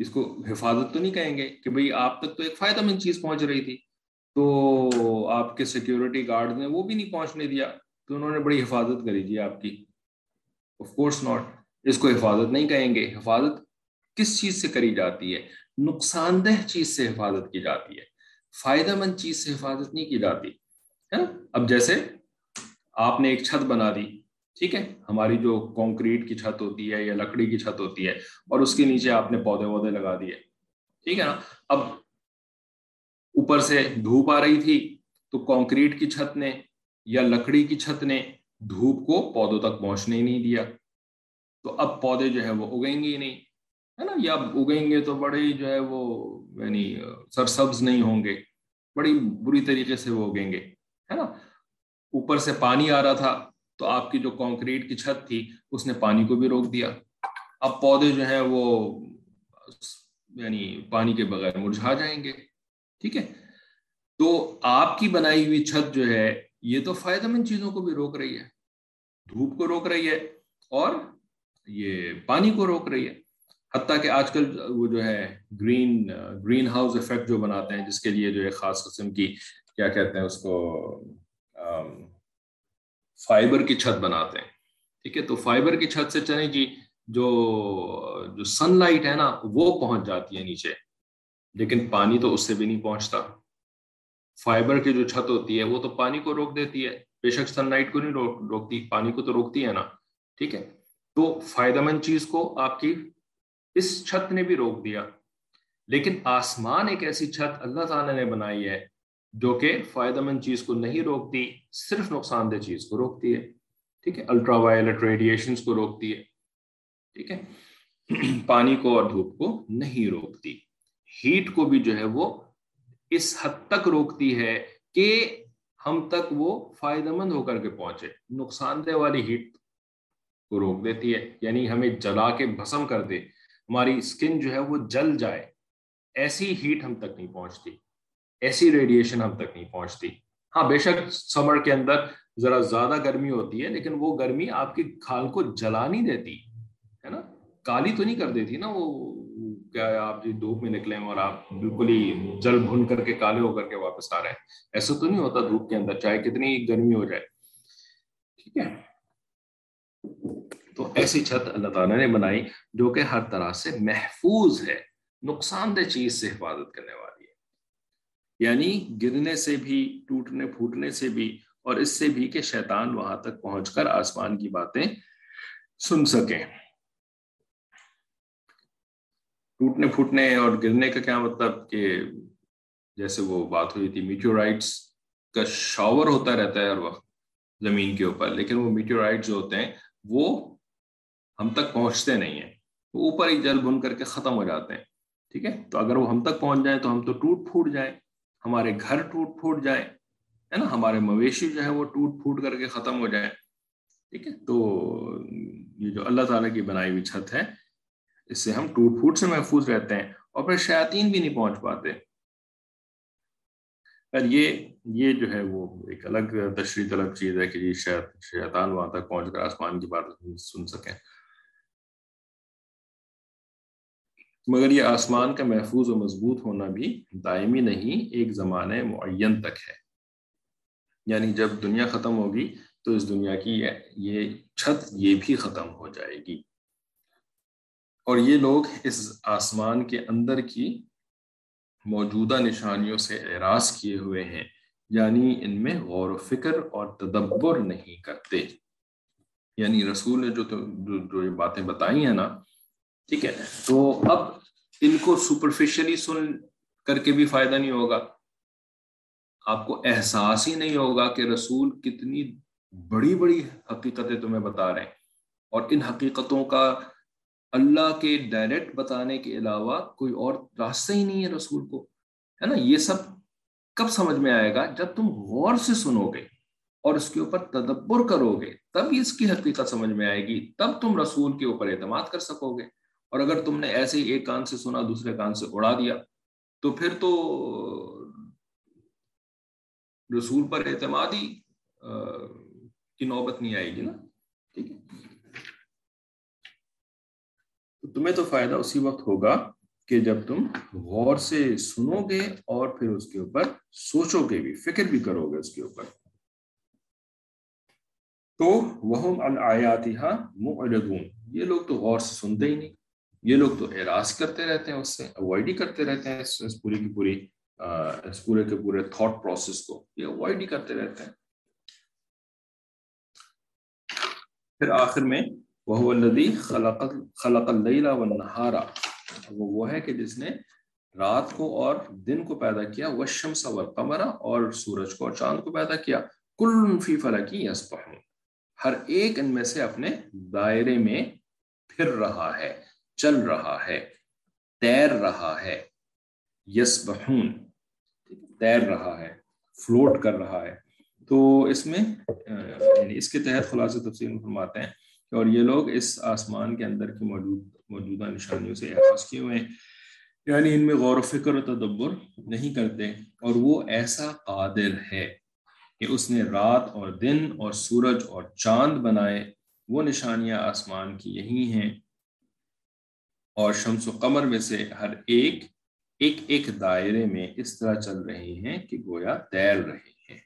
اس کو حفاظت تو نہیں کہیں گے کہ بھئی آپ تک تو ایک فائدہ مند چیز پہنچ رہی تھی۔ تو آپ کے سیکیورٹی گارڈ نے وہ بھی نہیں پہنچنے دیا تو انہوں نے بڑی حفاظت کری جی آپ کی۔ آف کورس ناٹ اس کو حفاظت نہیں کہیں گے۔ حفاظت کس چیز سے کری جاتی ہے؟ نقصان دہ چیز سے حفاظت کی جاتی ہے۔ فائدہ مند چیز سے حفاظت نہیں کی جاتی۔ ہے اب جیسے آپ نے ایک چھت بنا دی۔ ٹھیک ہے؟ ہماری جو کانکریٹ کی چھت ہوتی ہے یا لکڑی کی چھت ہوتی ہے اور اس کے نیچے آپ نے پودے وودے لگا دیے۔ ٹھیک ہے نا؟ اب اوپر سے دھوپ آ رہی تھی تو کانکریٹ کی چھت نے یا لکڑی کی چھت نے دھوپ کو پودوں تک پہنچنے ہی نہیں دیا۔ تو اب پودے جو ہے وہ اگیں گے ہی نہیں، ہے نا؟ یا اگیں گے تو بڑے جو ہے وہ یعنی سرسبز نہیں ہوں گے، بڑی بری طریقے سے وہ اگیں گے، ہے نا؟ اوپر سے پانی آ رہا تھا تو آپ کی جو کانکریٹ کی چھت تھی، اس نے پانی کو بھی روک دیا۔ اب پودے جو ہیں وہ یعنی پانی کے بغیر مرجھا جائیں گے۔ ٹھیک ہے؟ تو آپ کی بنائی ہوئی چھت جو ہے، یہ تو فائدہ مند چیزوں کو بھی روک رہی ہے۔ دھوپ کو روک رہی ہے اور یہ پانی کو روک رہی ہے۔ حتیٰ کہ آج کل وہ جو ہے گرین گرین ہاؤس افیکٹ جو بناتے ہیں، جس کے لیے جو ہے خاص قسم کی، کیا کہتے ہیں اس کو فائبر کی چھت بناتے ہیں۔ ٹھیک ہے، تو فائبر کی چھت سے چلیں جی جو جو سن لائٹ ہے نا، وہ پہنچ جاتی ہے نیچے۔ لیکن پانی تو اس سے بھی نہیں پہنچتا۔ فائبر کی جو چھت ہوتی ہے، وہ تو پانی کو روک دیتی ہے۔ بے شک سن لائٹ کو نہیں روکتی، پانی کو تو روکتی ہے نا۔ ٹھیک ہے، تو فائدہ مند چیز کو آپ کی اس چھت نے بھی روک دیا۔ لیکن آسمان ایک ایسی چھت اللہ تعالی نے بنائی ہے جو کہ فائدہ مند چیز کو نہیں روکتی، صرف نقصان دہ چیز کو روکتی ہے، ٹھیک ہے؟ الٹرا وائلٹ ریڈیشن کو روکتی ہے، ٹھیک ہے؟ پانی کو اور دھوپ کو نہیں روکتی۔ ہیٹ کو بھی جو ہے وہ اس حد تک روکتی ہے کہ ہم تک وہ فائدہ مند ہو کر کے پہنچے۔ نقصان دہ والی ہیٹ کو روک دیتی ہے یعنی ہمیں جلا کے بھسم کر دے۔ ہماری اسکن جو ہے وہ جل جائے۔ ایسی ہیٹ ہم تک نہیں پہنچتی۔ ایسی ریڈیشن ہم تک نہیں پہنچتی۔ ہاں بے شک سمر کے اندر ذرا زیادہ گرمی ہوتی ہے، لیکن وہ گرمی آپ کی کھال کو جلا نہیں دیتی، ہے نا؟ کالی تو نہیں کر دیتی نا وہ، کیا آپ جی دھوپ میں نکلے اور آپ بالکل ہی جل بھن کر کے کالے ہو کر کے واپس آ رہے ہیں۔ ایسا تو نہیں ہوتا دھوپ کے اندر، چاہے کتنی گرمی ہو جائے۔ ٹھیک ہے؟ تو ایسی چھت اللہ تعالیٰ نے بنائی جو کہ ہر طرح سے محفوظ ہے، نقصان دہ چیز سے حفاظت کرنے والی۔ یعنی گرنے سے بھی، ٹوٹنے، پھوٹنے سے بھی اور اس سے بھی کہ شیطان وہاں تک پہنچ کر آسمان کی باتیں سن سکیں۔ ٹوٹنے، پھوٹنے اور گرنے کا کیا مطلب؟ کہ جیسے وہ بات ہوئی تھی، میٹیورائٹس کا شاور ہوتا رہتا ہے ہر وقت زمین کے اوپر، لیکن وہ میٹیورائٹ جو ہوتے ہیں، وہ ہم تک پہنچتے نہیں ہیں۔ وہ اوپر ہی جل بن کر کے ختم ہو جاتے ہیں، ٹھیک ہے؟ تو اگر وہ ہم تک پہنچ جائیں تو ہم تو ٹوٹ پھوٹ جائیں۔ ہمارے گھر ٹوٹ پھوٹ جائے ہے نا؟ ہمارے مویشی جو ہے وہ ٹوٹ پھوٹ کر کے ختم ہو جائے ٹھیک ہے؟ تو یہ جو اللہ تعالیٰ کی بنائی ہوئی چھت ہے، اس سے ہم ٹوٹ پھوٹ سے محفوظ رہتے ہیں اور پھر شیاطین بھی نہیں پہنچ پاتے۔ یہ یہ جو ہے وہ ایک الگ تشریح طلب چیز ہے کہ جی یہ شیطان وہاں تک پہنچ کر آسمان کی بات سن سکیں۔ مگر یہ آسمان کا محفوظ و مضبوط ہونا بھی دائمی نہیں، ایک زمانے معین تک ہے۔ یعنی جب دنیا ختم ہوگی تو اس دنیا کی یہ چھت یہ بھی ختم ہو جائے گی۔ اور یہ لوگ اس آسمان کے اندر کی موجودہ نشانیوں سے اعراض کیے ہوئے ہیں یعنی ان میں غور و فکر اور تدبر نہیں کرتے۔ یعنی رسول نے جو جو یہ باتیں بتائی ہیں نا، ٹھیک ہے، تو اب ان کو سپرفیشلی سن کر کے بھی فائدہ نہیں ہوگا۔ آپ کو احساس ہی نہیں ہوگا کہ رسول کتنی بڑی بڑی حقیقتیں تمہیں بتا رہے ہیں۔ اور ان حقیقتوں کا اللہ کے ڈائریکٹ بتانے کے علاوہ کوئی اور راستہ ہی نہیں ہے رسول کو۔ ہے نا؟ یہ سب کب سمجھ میں آئے گا؟ جب تم غور سے سنو گے اور اس کے اوپر تدبر کرو گے، تب اس کی حقیقت سمجھ میں آئے گی، تب تم رسول کے اوپر اعتماد کر سکو گے۔ اور اگر تم نے ایسے ہی ایک کان سے سنا، دوسرے کان سے اڑا دیا، تو پھر تو رسول پر اعتماد ہی کی نوبت نہیں آئے گی نا؟ ٹھیک ہے۔ تمہیں تو فائدہ اسی وقت ہوگا کہ جب تم غور سے سنو گے اور پھر اس کے اوپر سوچو گے بھی، فکر بھی کرو گے اس کے اوپر۔ تو وہ آیاتیہ معرضون، یہ لوگ تو غور سے سنتے ہی نہیں۔ یہ لوگ تو اعراض کرتے رہتے ہیں اس سے اوائڈ ہی کرتے رہتے ہیں اس, اس پوری کی پوری اس پورے کے پورے تھاٹ پروسیس کو یہ اوائڈ ہی کرتے رہتے ہیں۔ پھر آخر میں وہ الدی خلق خلق اللیلا و نہارا وہ وہ ہے کہ جس نے رات کو اور دن کو پیدا کیا وہ شمس والقمر اور سورج کو اور چاند کو پیدا کیا۔ کل فی فلکی یسبحون ہر ایک ان میں سے اپنے دائرے میں پھر رہا ہے۔ چل رہا ہے، تیر رہا ہے یس بہون تیر رہا ہے، فلوٹ کر رہا ہے۔ تو اس میں یعنی اس کے تحت خلاصہ تفصیل فرماتے ہیں اور یہ لوگ اس آسمان کے اندر کی موجود، موجودہ نشانیوں سے احساس کیے ہوئے ہیں۔ یعنی ان میں غور و فکر و تدبر نہیں کرتے اور وہ ایسا قادر ہے کہ اس نے رات اور دن اور سورج اور چاند بنائے۔ وہ نشانیاں آسمان کی یہی ہیں۔ اور شمس و قمر میں سے ہر ایک ایک ایک دائرے میں اس طرح چل رہے ہیں کہ گویا تیر رہے ہیں۔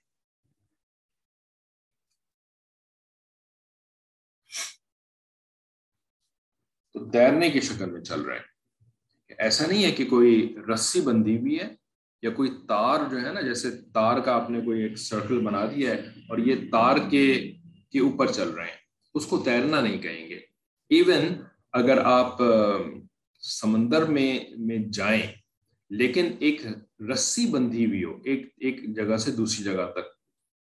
تو تیرنے کی شکل میں چل رہے ہیں۔ ایسا نہیں ہے کہ کوئی رسی بندی بھی ہے یا کوئی تار جو ہے نا، جیسے تار کا آپ نے کوئی ایک سرکل بنا دیا ہے اور یہ تار کے کے اوپر چل رہے ہیں۔ اس کو تیرنا نہیں کہیں گے۔ ایون اگر آپ سمندر میں میں جائیں۔ لیکن ایک رسی بندھی ہوئی ہو، ایک ایک جگہ سے دوسری جگہ تک،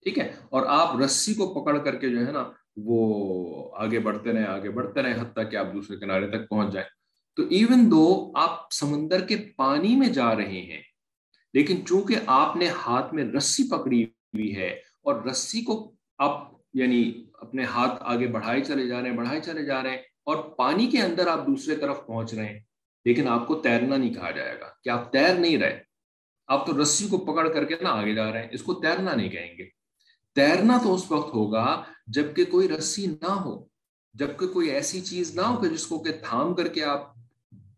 ٹھیک ہے؟ اور آپ رسی کو پکڑ کر کے جو ہے نا، وہ آگے بڑھتے رہیں، آگے بڑھتے رہیں، حتیٰ کہ آپ دوسرے کنارے تک پہنچ جائیں۔ تو ایون دو آپ سمندر کے پانی میں جا رہے ہیں، لیکن چونکہ آپ نے ہاتھ میں رسی پکڑی ہوئی ہے اور رسی کو آپ یعنی اپنے ہاتھ آگے بڑھائے چلے جا رہے ہیں، بڑھائے چلے جا رہے ہیں اور پانی کے اندر آپ دوسرے طرف پہنچ رہے ہیں لیکن آپ کو تیرنا نہیں کہا جائے گا کہ آپ تیر نہیں رہے۔ آپ تو رسی کو پکڑ کر کے نا آگے جا رہے ہیں، اس کو تیرنا نہیں کہیں گے۔ تیرنا تو اس وقت ہوگا جبکہ کوئی رسی نہ ہو جبکہ کوئی ایسی چیز نہ ہو کہ جس کو کہ تھام کر کے آپ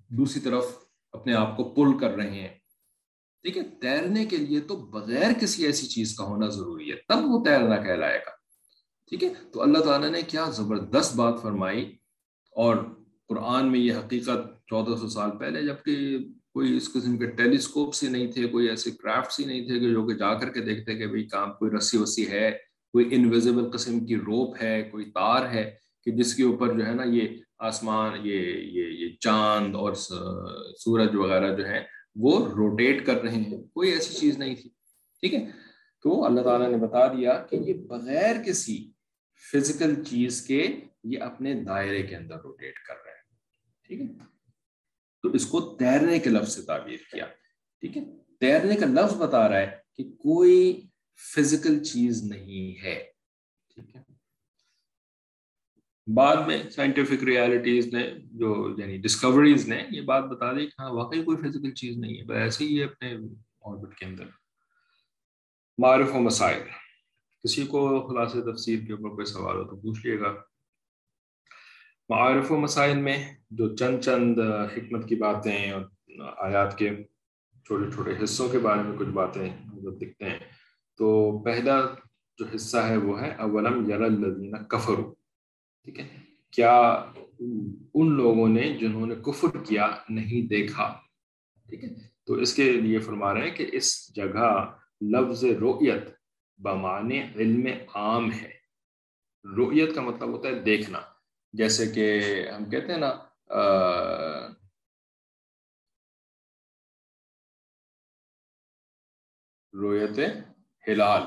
دوسری طرف اپنے آپ کو پل کر رہے ہیں۔ ٹھیک ہے، تیرنے کے لیے تو بغیر کسی ایسی چیز کا ہونا ضروری ہے، تب وہ تیرنا کہلائے گا۔ ٹھیک ہے، تو اللہ تعالیٰ نے کیا زبردست بات فرمائی اور قرآن میں یہ حقیقت چودہ سو سال پہلے، جبکہ کوئی اس قسم کے ٹیلیسکوپس ہی نہیں تھے، کوئی ایسے کرافٹس ہی نہیں تھے کہ جو کہ جا کر کے دیکھتے کہ بھائی کام کوئی رسی وسی ہے، کوئی انویزیبل قسم کی روپ ہے، کوئی تار ہے کہ جس کے اوپر جو ہے نا یہ آسمان، یہ یہ یہ چاند اور سورج وغیرہ جو ہے وہ روٹیٹ کر رہے ہیں۔ کوئی ایسی چیز نہیں تھی۔ ٹھیک ہے؟ تو اللہ تعالیٰ نے بتا دیا کہ یہ بغیر کسی فزیکل چیز کے یہ اپنے دائرے کے اندر روٹیٹ کر رہے ہیں۔ ٹھیک ہے؟ تو اس کو تیرنے کے لفظ سے تعبیر کیا، ٹھیک ہے؟ تیرنے کا لفظ بتا رہا ہے کہ کوئی فزیکل چیز نہیں ہے، ٹھیک ہے؟ بعد میں سائنٹیفک ریالٹیز نے جو یعنی ڈسکوریز نے یہ بات بتا دی کہ ہاں واقعی کوئی فزیکل چیز نہیں ہے ایسے ہی ہے اپنے آربٹ کے اندر۔ معرف و مسائل، کسی کو خلاص تفسیر کے اوپر کوئی سوال ہو تو پوچھ لیے گا۔ معارف و مسائل میں جو چند چند حکمت کی باتیں اور آیات کے چھوٹے چھوٹے حصوں کے بارے میں کچھ باتیں دکھتے ہیں۔ تو پہلا جو حصہ ہے وہ ہے، اولم یل الدین کفرو ٹھیک ہے؟ کیا ان لوگوں نے جنہوں نے کفر کیا نہیں دیکھا؟ ٹھیک ہے؟ تو اس کے لیے فرما رہے ہیں کہ اس جگہ لفظ رویت بمان علم عام ہے۔ رویت کا مطلب ہوتا ہے دیکھنا۔ جیسے کہ ہم کہتے ہیں نا رویت ہلال۔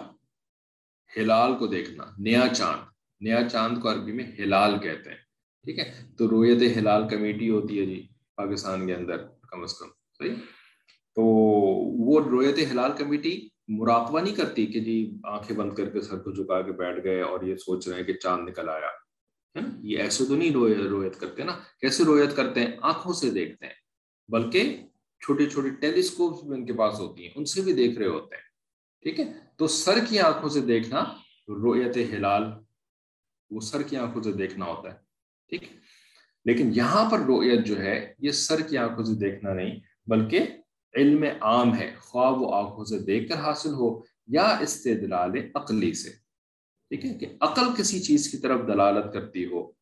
ہلال کو دیکھنا، نیا چاند۔ نیا چاند کو عربی میں ہلال کہتے ہیں۔ ٹھیک ہے؟ تو رویت ہلال کمیٹی ہوتی ہے جی پاکستان کے اندر کم از کم، صحیح؟ تو وہ رویت ہلال کمیٹی مراقبہ نہیں کرتی کہ جی آنکھیں بند کر کے سر کو جھکا کے بیٹھ گئے اور یہ سوچ رہے ہیں کہ چاند نکل آیا۔ یہ ایسے تو نہیں رویت کرتے نا، کیسے رویت کرتے ہیں؟ آنکھوں سے دیکھتے ہیں۔ بلکہ چھوٹی چھوٹی ٹیلیسکوپ ان کے پاس ہوتی ہیں، ان سے بھی دیکھ رہے ہوتے ہیں۔ ٹھیک ہے؟ تو سر کی آنکھوں سے دیکھنا رویت ہلال، وہ سر کی آنکھوں سے دیکھنا ہوتا ہے۔ ٹھیک لیکن یہاں پر رویت جو ہے، یہ سر کی آنکھوں سے دیکھنا نہیں، بلکہ علم عام ہے۔ خواہ وہ آنکھوں سے دیکھ کر حاصل ہو یا استدلال عقلی سے۔ ٹھیک ہے کہ عقل کسی چیز کی طرف دلالت کرتی ہو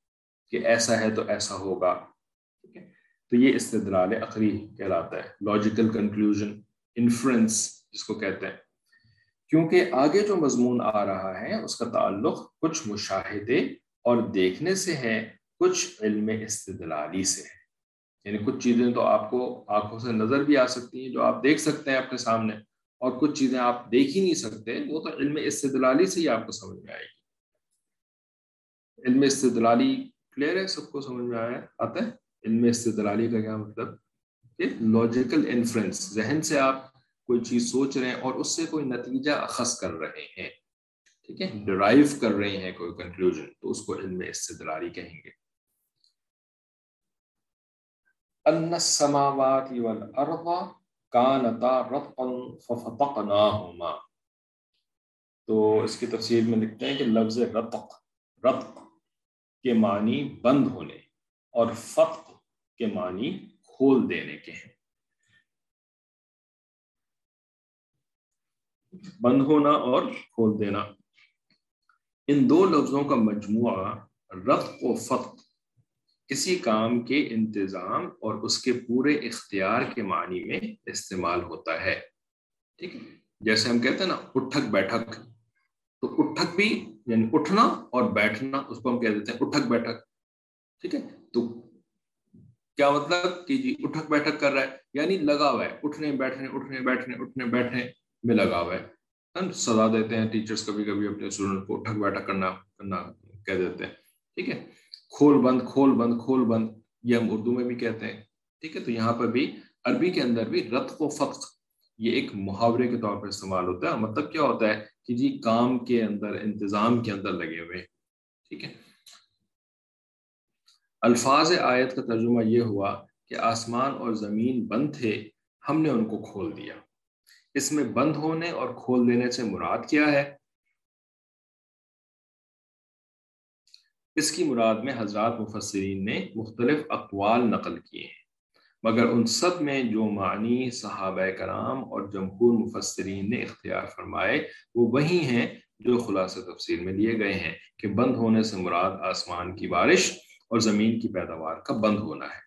کہ ایسا ہے تو ایسا ہوگا، ٹھیک ہے؟ تو یہ استدلال عقلی کہلاتا ہے لاجیکل کنکلوژن انفرنس جس کو کہتے ہیں۔ کیونکہ آگے جو مضمون آ رہا ہے، اس کا تعلق کچھ مشاہدے اور دیکھنے سے ہے، کچھ علم استدلالی سے ہے۔ یعنی کچھ چیزیں تو آپ کو آنکھوں سے نظر بھی آ سکتی ہیں جو آپ دیکھ سکتے ہیں اپنے سامنے۔ اور کچھ چیزیں آپ دیکھ ہی نہیں سکتے، وہ تو علم استدلالی سے ہی آپ کو سمجھ میں آئے گی۔ علم استدلالی کلیئر ہے، سب کو سمجھ میں آیا، آتا ہے؟ علم استدلالی کا کیا مطلب؟ کہ لاجیکل انفرنس ذہن سے آپ کوئی چیز سوچ رہے ہیں اور اس سے کوئی نتیجہ اخذ کر رہے ہیں، ٹھیک ہے؟ ڈرائیو کر رہے ہیں کوئی کنکلوژن تو اس کو علم استدلالی کہیں گے۔ ان السماوات والارض کانتا رتقا ففتقناهما تو اس کی تفسیر میں لکھتے ہیں کہ لفظ رتق رتق کے معنی بند ہونے اور فتق کے معنی کھول دینے کے ہیں۔ بند ہونا اور کھول دینا۔ ان دو لفظوں کا مجموعہ رتق و فتق کسی کام کے انتظام اور اس کے پورے اختیار کے معنی میں استعمال ہوتا ہے۔ ٹھیک ہے؟ جیسے ہم کہتے ہیں نا، اٹھک بیٹھک۔ تو اٹھک بھی یعنی اٹھنا اور بیٹھنا، اس کو ہم کہہ دیتے ہیں اٹھک بیٹھک۔ ٹھیک ہے؟ تو کیا مطلب کہ جی اٹھک بیٹھک کر رہا ہے یعنی لگا ہوا ہے۔ اٹھنے، بیٹھنے اٹھنے بیٹھنے اٹھنے، بیٹھنے میں لگا ہوا ہے۔ سزا دیتے ہیں ٹیچرس کبھی کبھی اپنے اسٹوڈنٹ کو اٹھک بیٹھک کرنا کرنا کہہ دیتے ہیں۔ ٹھیک ہے؟ کھول بند کھول بند کھول بند، یہ ہم اردو میں بھی کہتے ہیں۔ ٹھیک ہے، تو یہاں پر بھی، عربی کے اندر بھی رت و فخ یہ ایک محاورے کے طور پر استعمال ہوتا ہے۔ مطلب کیا ہوتا ہے کہ جی کام کے اندر، انتظام کے اندر لگے ہوئے ٹھیک ہے۔ الفاظ آیت کا ترجمہ یہ ہوا کہ آسمان اور زمین بند تھے، ہم نے ان کو کھول دیا۔ اس میں بند ہونے اور کھول دینے سے مراد کیا ہے؟ اس کی مراد میں حضرات مفسرین نے مختلف اقوال نقل کیے ہیں، مگر ان سب میں جو معنی صحابہ کرام اور جمہور مفسرین نے اختیار فرمائے، وہ وہی ہیں جو خلاصہ تفسیر میں لیے گئے ہیں کہ بند ہونے سے مراد آسمان کی بارش اور زمین کی پیداوار کا بند ہونا ہے،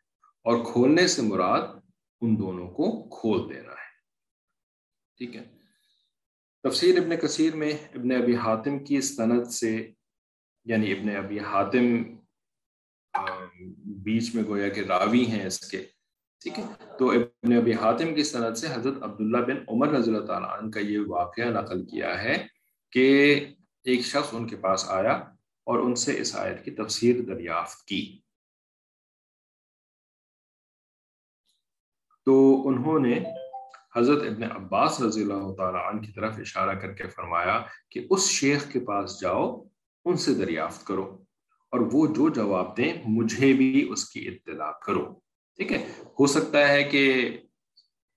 اور کھولنے سے مراد ان دونوں کو کھول دینا ہے۔ ٹھیک ہے۔ تفسیر ابن کثیر میں ابن ابی حاتم کی سند سے یعنی ابن ابی حاتم بیچ میں گویا کہ راوی ہیں اس کے، ٹھیک ہے؟ تو ابن ابی حاتم کی صنعت سے حضرت عبداللہ بن عمر رضی اللہ تعالیٰ عنہ کا یہ واقعہ نقل کیا ہے کہ ایک شخص ان کے پاس آیا اور ان سے اس آیت کی تفسیر دریافت کی۔ تو انہوں نے حضرت ابن عباس رضی اللہ تعالیٰ عنہ کی طرف اشارہ کر کے فرمایا کہ اس شیخ کے پاس جاؤ ان سے دریافت کرو اور وہ جو جواب دیں، مجھے بھی اس کی اطلاع کرو۔ ٹھیک ہے؟ ہو سکتا ہے کہ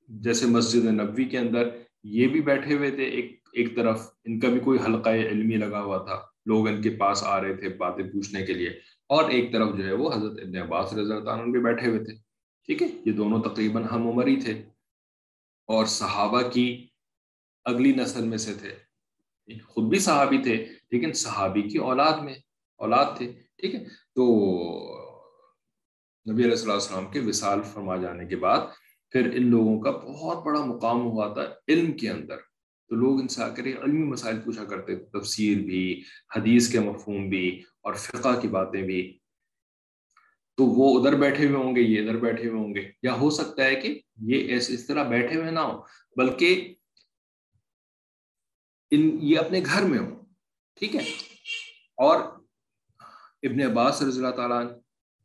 جیسے مسجد نبوی کے اندر یہ بھی بیٹھے ہوئے تھے، ایک ایک طرف ان کا بھی کوئی حلقہ علمی لگا ہوا تھا، لوگ ان کے پاس آ رہے تھے باتیں پوچھنے کے لیے، اور ایک طرف جو ہے وہ حضرت ابن عباس رضی اللہ عنہ بھی بیٹھے ہوئے تھے۔ ٹھیک ہے؟ یہ دونوں تقریباً ہم عمر ہی تھے۔ اور صحابہ کی اگلی نسل میں سے تھے۔ خود بھی صحابی تھے لیکن صحابی کی اولاد میں، اولاد تھے، ٹھیک ہے۔ تو نبی علیہ اللہ السلام کے وصال فرما جانے کے بعد پھر ان لوگوں کا بہت بڑا مقام ہوا تھا علم کے اندر۔ تو لوگ ان سے آ کر علمی مسائل پوچھا کرتے تفسیر بھی، حدیث کے مفہوم بھی اور فقہ کی باتیں بھی۔ تو وہ ادھر بیٹھے ہوئے ہوں گے، یہ ادھر بیٹھے ہوئے ہوں گے۔ یا ہو سکتا ہے کہ یہ ایسے اس طرح بیٹھے ہوئے نہ ہو بلکہ ان یہ اپنے گھر میں ہوں، ٹھیک ہے؟ اور ابن عباس رضی اللہ تعالیٰ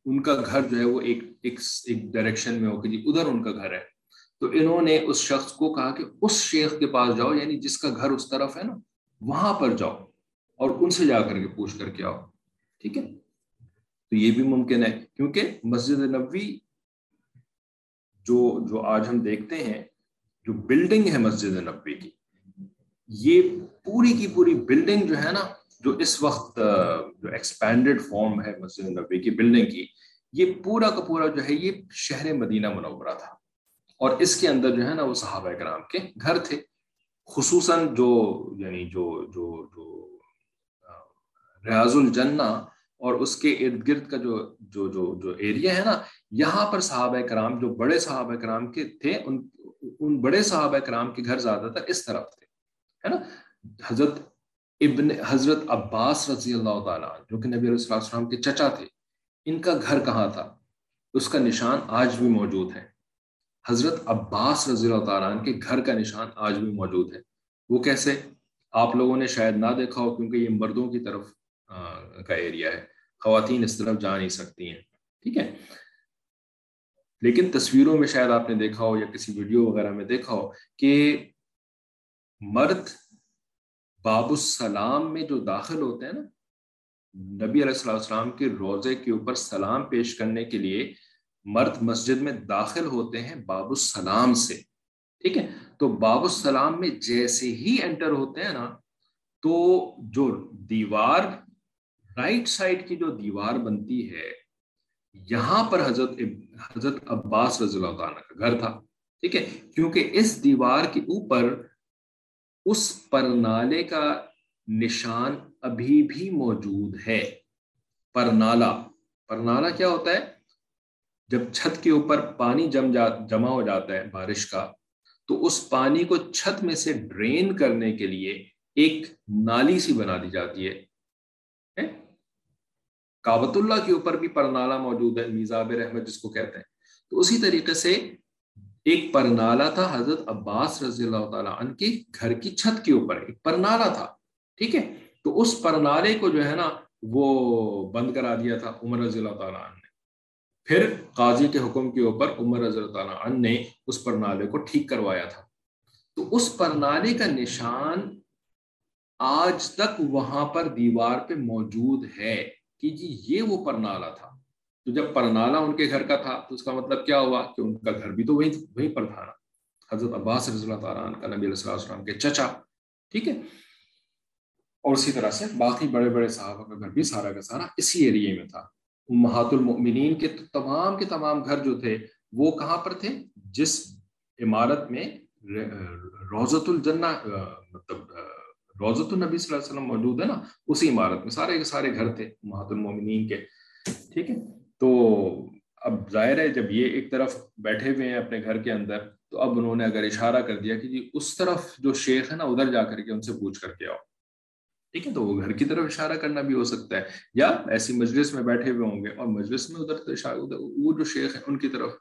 ان کا گھر جو ہے وہ ایک ایک ڈائریکشن میں ہو کہ جی ادھر ان کا گھر ہے۔ تو انہوں نے اس شخص کو کہا کہ اس شیخ کے پاس جاؤ یعنی جس کا گھر اس طرف ہے نا، وہاں پر جاؤ اور ان سے جا کر کے پوچھ کر کے آؤ، ٹھیک ہے؟ تو یہ بھی ممکن ہے، کیونکہ مسجد نبوی جو جو آج ہم دیکھتے ہیں، جو بلڈنگ ہے مسجد نبوی کی یہ پوری کی پوری بلڈنگ جو ہے نا، جو اس وقت جو ایکسپینڈڈ فارم ہے مسجد نبوی کی بلڈنگ کی، یہ پورا کا پورا جو ہے، یہ شہر مدینہ منورہ تھا۔ اور اس کے اندر جو ہے نا، وہ صحابہ کرام کے گھر تھے۔ خصوصاً جو یعنی جو جو جو ریاض الجنہ اور اس کے ارد گرد کا جو جو جو جو ایریا ہے نا، یہاں پر صحابہ کرام، جو بڑے صحابہ کرام کے تھے، ان ان بڑے صحابہ کرام کے گھر زیادہ تر اس طرف تھے۔ ہے نا؟ حضرت ابن، حضرت عباس رضی اللہ تعالیٰ جو کہ نبی علیہ السلام کے چچا تھے، ان کا گھر کہاں تھا؟ اس کا نشان آج بھی موجود ہے۔ حضرت عباس رضی اللہ تعالیٰ کے گھر کا نشان آج بھی موجود ہے۔ وہ کیسے؟ آپ لوگوں نے شاید نہ دیکھا ہو کیونکہ یہ مردوں کی طرف کا ایریا ہے۔ خواتین اس طرف جا نہیں سکتی ہیں۔ ٹھیک ہے؟ لیکن تصویروں میں شاید آپ نے دیکھا ہو یا کسی ویڈیو وغیرہ میں دیکھا ہو کہ مرد باب السلام میں جو داخل ہوتے ہیں نا، نبی علیہ السلام کے روزے کے اوپر سلام پیش کرنے کے لیے مرد مسجد میں داخل ہوتے ہیں باب السلام سے، ٹھیک ہے؟ تو باب السلام میں جیسے ہی انٹر ہوتے ہیں نا، تو جو دیوار رائٹ سائڈ کی جو دیوار بنتی ہے، یہاں پر حضرت حضرت عباس رضی اللہ تعالیٰ کا گھر تھا، ٹھیک ہے؟ کیونکہ اس دیوار کے اوپر اس پرنالے کا نشان ابھی بھی موجود ہے۔ پرنالا پرنالا کیا ہوتا ہے؟ جب چھت کے اوپر پانی جم جا، جمع ہو جاتا ہے بارش کا، تو اس پانی کو چھت میں سے ڈرین کرنے کے لیے ایک نالی سی بنا دی جاتی ہے۔ کابت اللہ کے اوپر بھی پرنالا موجود ہے، میزاب رحمت جس کو کہتے ہیں۔ تو اسی طریقے سے ایک پرنالا تھا حضرت عباس رضی اللہ تعالیٰ عنہ کے گھر کی چھت کے اوپر، ایک پرنالا تھا، ٹھیک ہے؟ تو اس پرنالے کو جو ہے نا وہ بند کرا دیا تھا عمر رضی اللہ تعالیٰ عنہ نے۔ پھر قاضی کے حکم کے اوپر عمر رضی اللہ تعالیٰ عنہ نے اس پرنالے کو ٹھیک کروایا تھا۔ تو اس پرنالے کا نشان آج تک وہاں پر دیوار پہ موجود ہے کہ جی یہ وہ پرنالا تھا۔ تو جب پرنالا ان کے گھر کا تھا تو اس کا مطلب کیا ہوا کہ ان کا گھر بھی تو وہیں وہیں پر تھا۔ نا حضرت عباس رضی اللہ تعالیٰ عنہ کا نبی علیہ السلام کے چچا، ٹھیک ہے؟ اور اسی طرح سے باقی بڑے بڑے صحابہ کا گھر بھی سارا کا سارا اسی ایریے میں تھا۔ محات المؤمنین کے تمام کے تمام گھر جو تھے وہ کہاں پر تھے؟ جس عمارت میں روزت الجنہ مطلب روزت النبی صلی اللہ علیہ وسلم موجود ہے نا، اسی عمارت میں سارے کے سارے گھر تھے محت المومنین کے۔ ٹھیک ہے؟ تو اب ظاہر ہے جب یہ ایک طرف بیٹھے ہوئے ہیں اپنے گھر کے اندر، تو اب انہوں نے اگر اشارہ کر دیا کہ جی اس طرف جو شیخ ہے نا، ادھر جا کر کے ان سے پوچھ کر کے آؤ۔ ٹھیک ہے، تو وہ گھر کی طرف اشارہ کرنا بھی ہو سکتا ہے۔ یا ایسی مجلس میں بیٹھے ہوئے ہوں گے اور مجلس میں ادھر تو اشارہ ادھر وہ جو شیخ ہیں ان کی طرف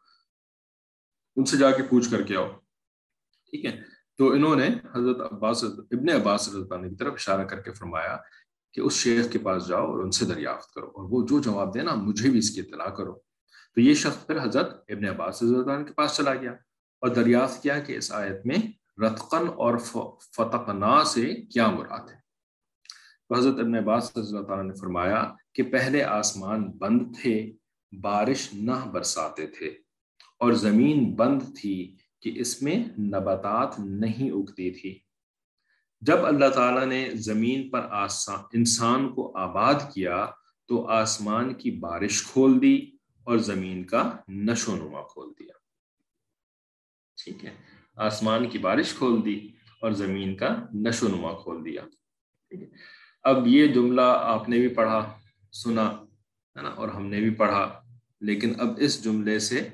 ان سے جا کے پوچھ کر کے آؤ۔ ٹھیک ہے، تو انہوں نے حضرت عباس، ابن عباس رضی اللہ کی طرف اشارہ کر کے فرمایا کہ اس شیخ کے پاس جاؤ اور ان سے دریافت کرو اور وہ جو جواب دینا مجھے بھی اس کی اطلاع کرو۔ تو یہ شخص پھر حضرت ابن عباس رضی کے پاس چلا گیا اور دریافت کیا کہ اس آیت میں رتقن اور فتقنا سے کیا مراد ہے۔ تو حضرت ابن عباس رضی اللہ تعالیٰ نے فرمایا کہ پہلے آسمان بند تھے، بارش نہ برساتے تھے اور زمین بند تھی کہ اس میں نباتات نہیں اگتی تھی۔ جب اللہ تعالیٰ نے زمین پر انسان کو آباد کیا تو آسمان کی بارش کھول دی اور زمین کا نشو و نما کھول دیا۔ ٹھیک ہے۔ آسمان کی بارش کھول دی اور زمین کا نشو و نما کھول دیا۔ ٹھیک ہے۔ اب یہ جملہ آپ نے بھی پڑھا، سنا، ہے نا؟ اور ہم نے بھی پڑھا۔ لیکن اب اس جملے سے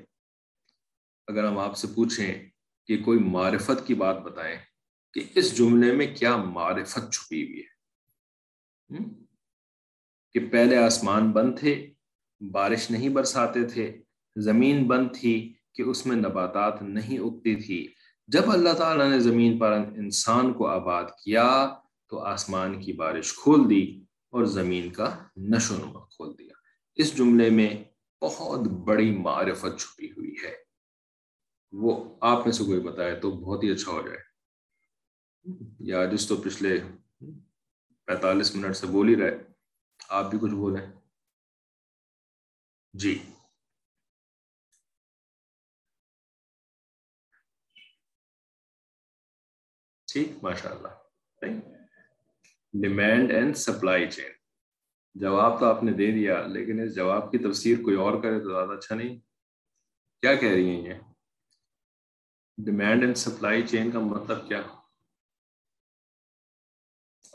اگر ہم آپ سے پوچھیں کہ کوئی معرفت کی بات بتائیں کہ اس جملے میں کیا معرفت چھپی ہوئی ہے۔ کہ پہلے آسمان بند تھے، بارش نہیں برساتے تھے، زمین بند تھی کہ اس میں نباتات نہیں اگتی تھی۔ جب اللہ تعالیٰ نے زمین پر انسان کو آباد کیا تو آسمان کی بارش کھول دی اور زمین کا نشو نما کھول دیا۔ اس جملے میں بہت بڑی معرفت چھپی ہوئی ہے۔ وہ آپ میں سے کوئی بتائے تو بہت ہی اچھا ہو جائے۔ یا جس تو پچھلے پینتالیس منٹ سے بول ہی رہے۔ آپ بھی کچھ بولیں۔ جی۔ ٹھیک ماشاء اللہ ڈیمانڈ اینڈ سپلائی چین جواب تو آپ نے دے دیا، لیکن اس جواب کی تفسیر کوئی اور کرے تو زیادہ اچھا نہیں۔ کیا کہہ رہی ہیں یہ؟ ڈیمانڈ اینڈ سپلائی چین کا مطلب کیا؟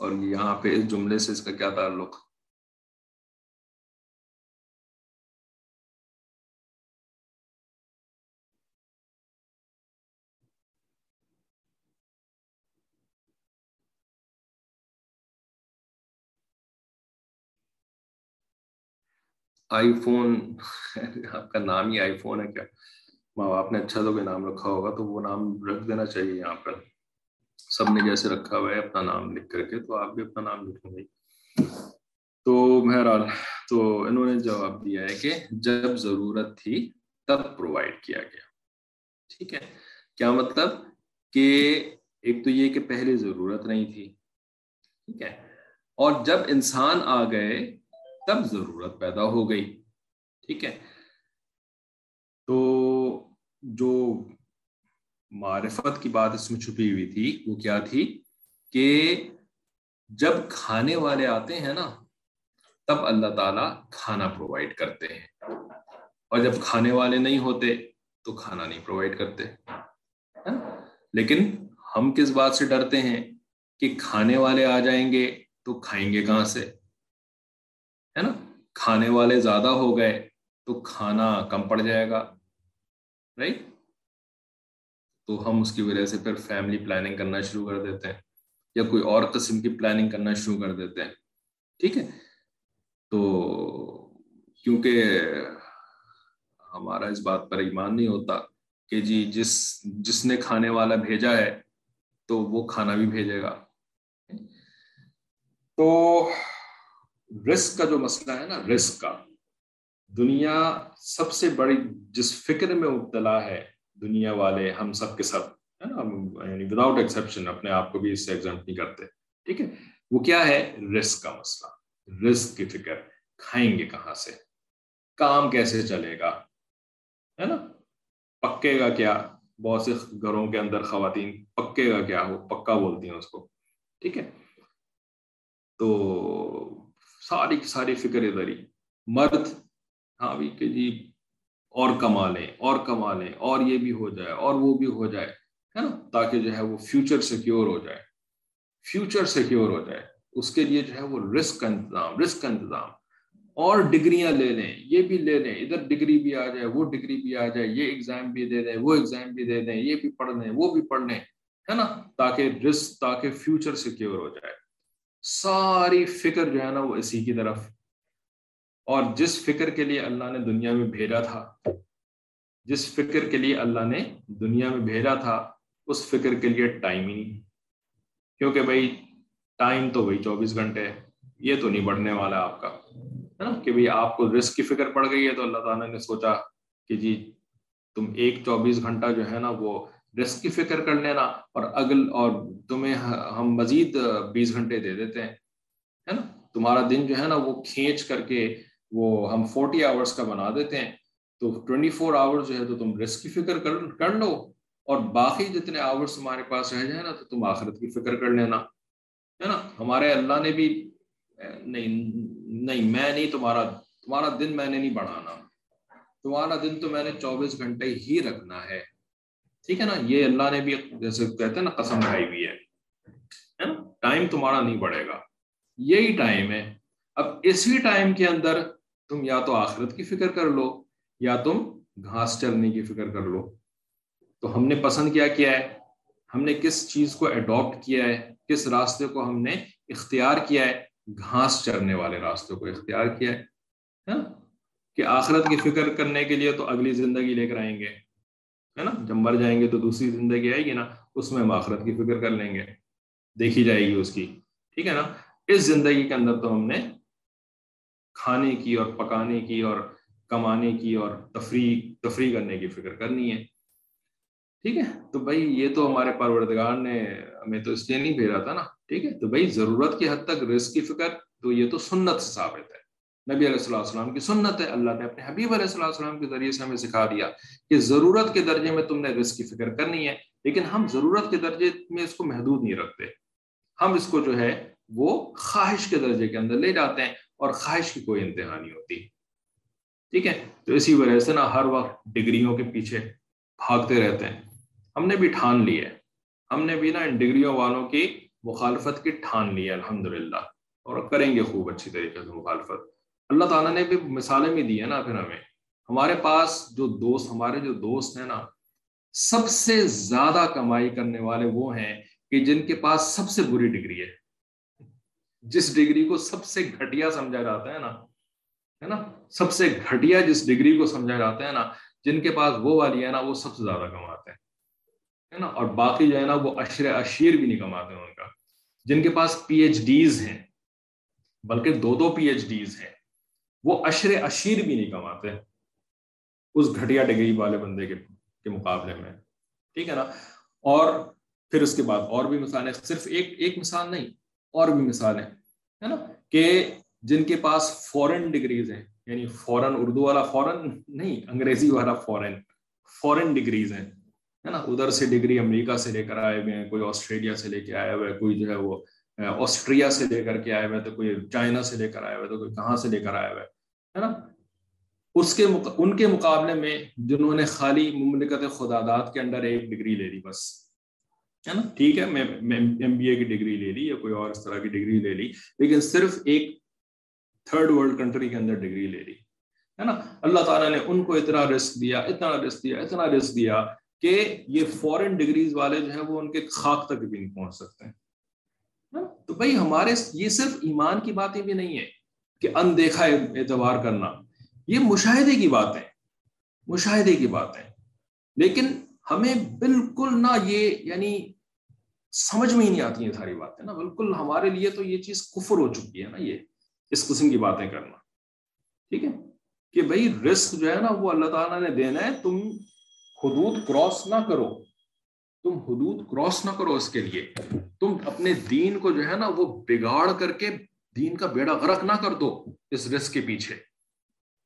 اور یہاں پہ اس جملے سے اس کا کیا تعلق؟ آئی فون آپ کا نام ہی آئی فون ہے کیا؟ ماں باپ نے اچھا تو کوئی نام رکھا ہوگا تو وہ نام رکھ دینا چاہیے یہاں پر۔ سب نے جیسے رکھا ہوا ہے، اپنا نام لکھ کر کے، تو آپ بھی اپنا نام لکھیں گے تو بہرحال، تو انہوں نے جواب دیا ہے کہ جب ضرورت تھی، تب پرووائڈ کیا گیا۔ ٹھیک ہے؟ کیا مطلب؟ کہ ایک تو یہ کہ پہلے ضرورت نہیں تھی۔ ٹھیک ہے؟ اور جب انسان آ گئے، تب ضرورت پیدا ہو گئی۔ ٹھیک ہے؟ تو جو معرفت کی بات اس میں چھپی ہوئی تھی، وہ کیا تھی؟ کہ جب کھانے والے آتے ہیں نا، تب اللہ تعالیٰ کھانا پرووائڈ کرتے ہیں۔ اور جب کھانے والے نہیں ہوتے، تو کھانا نہیں پرووائڈ کرتے۔ لیکن ہم کس بات سے ڈرتے ہیں؟ کہ کھانے والے آ جائیں گے تو کھائیں گے کہاں سے؟ ہے نا؟ کھانے والے زیادہ ہو گئے تو کھانا کم پڑ جائے گا۔ رائٹ تو ہم اس کی وجہ سے پھر فیملی پلاننگ کرنا شروع کر دیتے ہیں یا کوئی اور قسم کی پلاننگ کرنا شروع کر دیتے ہیں۔ ٹھیک ہے؟ تو کیونکہ ہمارا اس بات پر ایمان نہیں ہوتا کہ جی جس جس نے کھانے والا بھیجا ہے تو وہ کھانا بھی بھیجے گا۔ تو رسک کا جو مسئلہ ہے نا رسک کا۔ دنیا سب سے بڑی، جس فکر میں مبتلا ہے دنیا والے، ہم سب کے سب، ہے نا یعنی وداؤٹ ایکسیپشن اپنے آپ کو بھی اس سے ایگزامپ نہیں کرتے۔ ٹھیک ہے؟ وہ کیا ہے؟ رسک کا مسئلہ۔ رسک کی فکر۔ کھائیں گے کہاں سے؟ کام کیسے چلے گا؟ ہے نا؟ پکے گا کیا؟ بہت سے گھروں کے اندر خواتین پکے گا کیا؟ وہ پکا بولتی ہیں اس کو۔ ٹھیک ہے؟ تو ساری ساری فکر ادھر ہی۔ مرد ہاں بھی کہ جی اور کما لیں اور کما لیں اور یہ بھی ہو جائے، اور وہ بھی ہو جائے، ہے نا؟ تاکہ جو ہے وہ فیوچر سیکیور ہو جائے۔ فیوچر سیکیور ہو جائے۔ اس کے لیے جو ہے وہ رسک کا انتظام رسک کا انتظام۔ اور ڈگریاں لے لیں، یہ بھی لے لیں۔ ادھر ڈگری بھی آ جائے، وہ ڈگری بھی آ جائے، یہ ایگزام بھی دے دیں، وہ ایگزام بھی دے دیں، یہ بھی پڑھ لیں، وہ بھی پڑھ لیں، ہے نا؟ تاکہ رسک تاکہ فیوچر سیکیور ہو جائے۔ ساری فکر جو ہے نا وہ اسی کی طرف اور جس فکر کے لیے اللہ نے دنیا میں بھیجا تھا، جس فکر کے لیے اللہ نے دنیا میں بھیجا تھا، اس فکر کے لیے ٹائم ہی نہیں۔ کیونکہ بھائی، ٹائم تو وہی چوبیس گھنٹے ہے، یہ تو نہیں بڑھنے والا آپ کا، ہے نا؟ کہ بھائی، آپ کو رسک کی فکر پڑ گئی ہے تو اللہ تعالیٰ نے سوچا کہ جی تم ایک چوبیس گھنٹہ جو ہے نا، وہ رسک کی فکر کر لینا اور اگل اور تمہیں ہم مزید بیس گھنٹے دے دیتے ہیں، ہے نا؟ تمہارا دن جو ہے نا، وہ کھینچ کر کے وہ ہم فورٹی آورس کا بنا دیتے ہیں، تو ٹوینٹی فور آورس جو ہے تو تم رسک کی فکر کر کر لو، اور باقی جتنے آورس تمہارے پاس رہ جائے نا، تو تم آخرت کی فکر کر لینا، ہے نا؟ ہمارے اللہ نے بھی، نہیں نہیں، میں نہیں تمہارا تمہارا دن میں نے نہیں بڑھانا تمہارا دن تو میں نے چوبیس گھنٹے ہی رکھنا ہے۔ ٹھیک ہے نا؟ یہ اللہ نے بھی جیسے کہتے ہیں نا، قسم کھائی ہوئی ہے۔ ٹائم تمہارا نہیں بڑھے گا۔ یہی ٹائم ہے۔ اب اسی ٹائم کے اندر تم یا تو آخرت کی فکر کر لو، یا تم گھاس چرنے کی فکر کر لو۔ تو ہم نے پسند کیا کیا ہے؟ ہم نے کس چیز کو اڈاپٹ کیا ہے؟ کس راستے کو ہم نے اختیار کیا ہے؟ گھاس چرنے والے راستے کو اختیار کیا ہے۔ کہ آخرت کی فکر کرنے کے لیے تو اگلی زندگی لے کر آئیں گے۔ ہے نا؟ جب مر جائیں گے تو دوسری زندگی آئے گی نا، اس میں ہم آخرت کی فکر کر لیں گے۔ دیکھی جائے گی اس کی۔ ٹھیک ہے نا؟ اس زندگی کے اندر تو ہم نے کھانے کی اور پکانے کی اور کمانے کی اور تفریح تفریح کرنے کی فکر کرنی ہے۔ ٹھیک ہے؟ تو بھائی یہ تو ہمارے پروردگار نے ہمیں تو اس لیے نہیں بھیجا تھا نا۔ ٹھیک ہے؟ تو بھائی ضرورت کی حد تک رزق کی فکر، تو یہ تو سنت سے ثابت ہے۔ نبی علیہ السلام السلام کی سنت ہے۔ اللہ نے اپنے حبیب علیہ السلام السلام کے ذریعے سے ہمیں سکھا دیا کہ ضرورت کے درجے میں تم نے رزق کی فکر کرنی ہے، لیکن ہم ضرورت کے درجے میں اس کو محدود نہیں رکھتے۔ ہم اس کو جو ہے وہ خواہش کے درجے کے اندر لے جاتے ہیں۔ اور خواہش کی کوئی انتہا نہیں ہوتی۔ ٹھیک ہے؟ تو اسی وجہ سے نا ہر وقت ڈگریوں کے پیچھے بھاگتے رہتے ہیں۔ ہم نے بھی ٹھان لی ہے۔ ہم نے بھی نا ان ڈگریوں والوں کی مخالفت کی ٹھان لی ہے الحمد اور کریں گے خوب اچھی طریقے سے مخالفت۔ اللہ تعالیٰ نے بھی مثالیں بھی دی ہیں نا پھر ہمیں۔ ہمارے پاس جو دوست، ہمارے جو دوست ہیں نا، سب سے زیادہ کمائی کرنے والے وہ ہیں کہ جن کے پاس سب سے بری ڈگری ہے۔ جس ڈگری کو سب سے گھٹیا سمجھا جاتا ہے نا ہے نا؟ سب سے گھٹیا جس ڈگری کو سمجھا جاتا ہے نا، جن کے پاس وہ والی ہے نا، وہ سب سے زیادہ کماتے ہیں نا؟ اور باقی جو ہے نا، وہ اشر اشیر بھی نہیں کماتے ہیں ان کا۔ جن کے پاس پی ایچ ڈیز ہیں، بلکہ دو دو پی ایچ ڈیز ہیں، وہ اشر اشیر بھی نہیں کماتے اس گھٹیا ڈگری والے بندے کے مقابلے میں۔ ٹھیک ہے نا؟ اور پھر اس کے بعد اور بھی مثالیں، صرف ایک ایک مثال نہیں اور بھی مثالیں، ہے نا؟ کہ جن کے پاس فورن ڈگریز ہیں یعنی فورن اردو والا فورن نہیں، انگریزی والا فورن فورن ڈگریز ہیں، ہے نا؟ ادھر سے ڈگری امریکہ سے لے کر آئے ہوئے ہیں، کوئی آسٹریلیا سے لے کے آئے ہوئے کوئی جو ہے وہ آسٹریا سے لے کر کے آئے ہوئے تو کوئی چائنا سے لے کر آئے ہوئے تو کوئی کہاں سے لے کر آئے ہوئے ہے نا؟ اس کے مق... ان کے مقابلے میں جنہوں نے خالی مملکت خدادات کے اندر ایک ڈگری لے لی، بس۔ ہے نا؟ ٹھیک ہے میں ایم بی اے کی ڈگری لے لی یا کوئی اور اس طرح کی ڈگری لے لی لیکن صرف ایک تھرڈ ورلڈ کنٹری کے اندر ڈگری لے لی ہے نا؟ اللہ تعالیٰ نے ان کو اتنا رسک دیا اتنا رسک دیا اتنا رسک دیا کہ یہ فورن ڈگریز والے جو ہیں وہ ان کے خاک تک بھی نہیں پہنچ سکتے ہیں۔ تو بھائی ہمارے یہ صرف ایمان کی باتیں بھی نہیں ہے کہ اندیکھا اعتبار کرنا یہ مشاہدے کی بات ہے مشاہدے کی بات ہے لیکن ہمیں بالکل نہ یہ یعنی سمجھ میں ہی نہیں آتی ہیں ساری باتیں نا۔ بالکل ہمارے لیے تو یہ چیز کفر ہو چکی ہے نا یہ۔ اس قسم کی باتیں کرنا۔ ٹھیک ہے؟ کہ بھائی رسک جو ہے نا وہ اللہ تعالیٰ نے دینا ہے۔ تم حدود کراس نہ کرو۔ تم حدود کراس نہ کرو اس کے لیے۔ تم اپنے دین کو جو ہے نا وہ بگاڑ کر کے دین کا بیڑا غرق نہ کر دو اس رسک کے پیچھے۔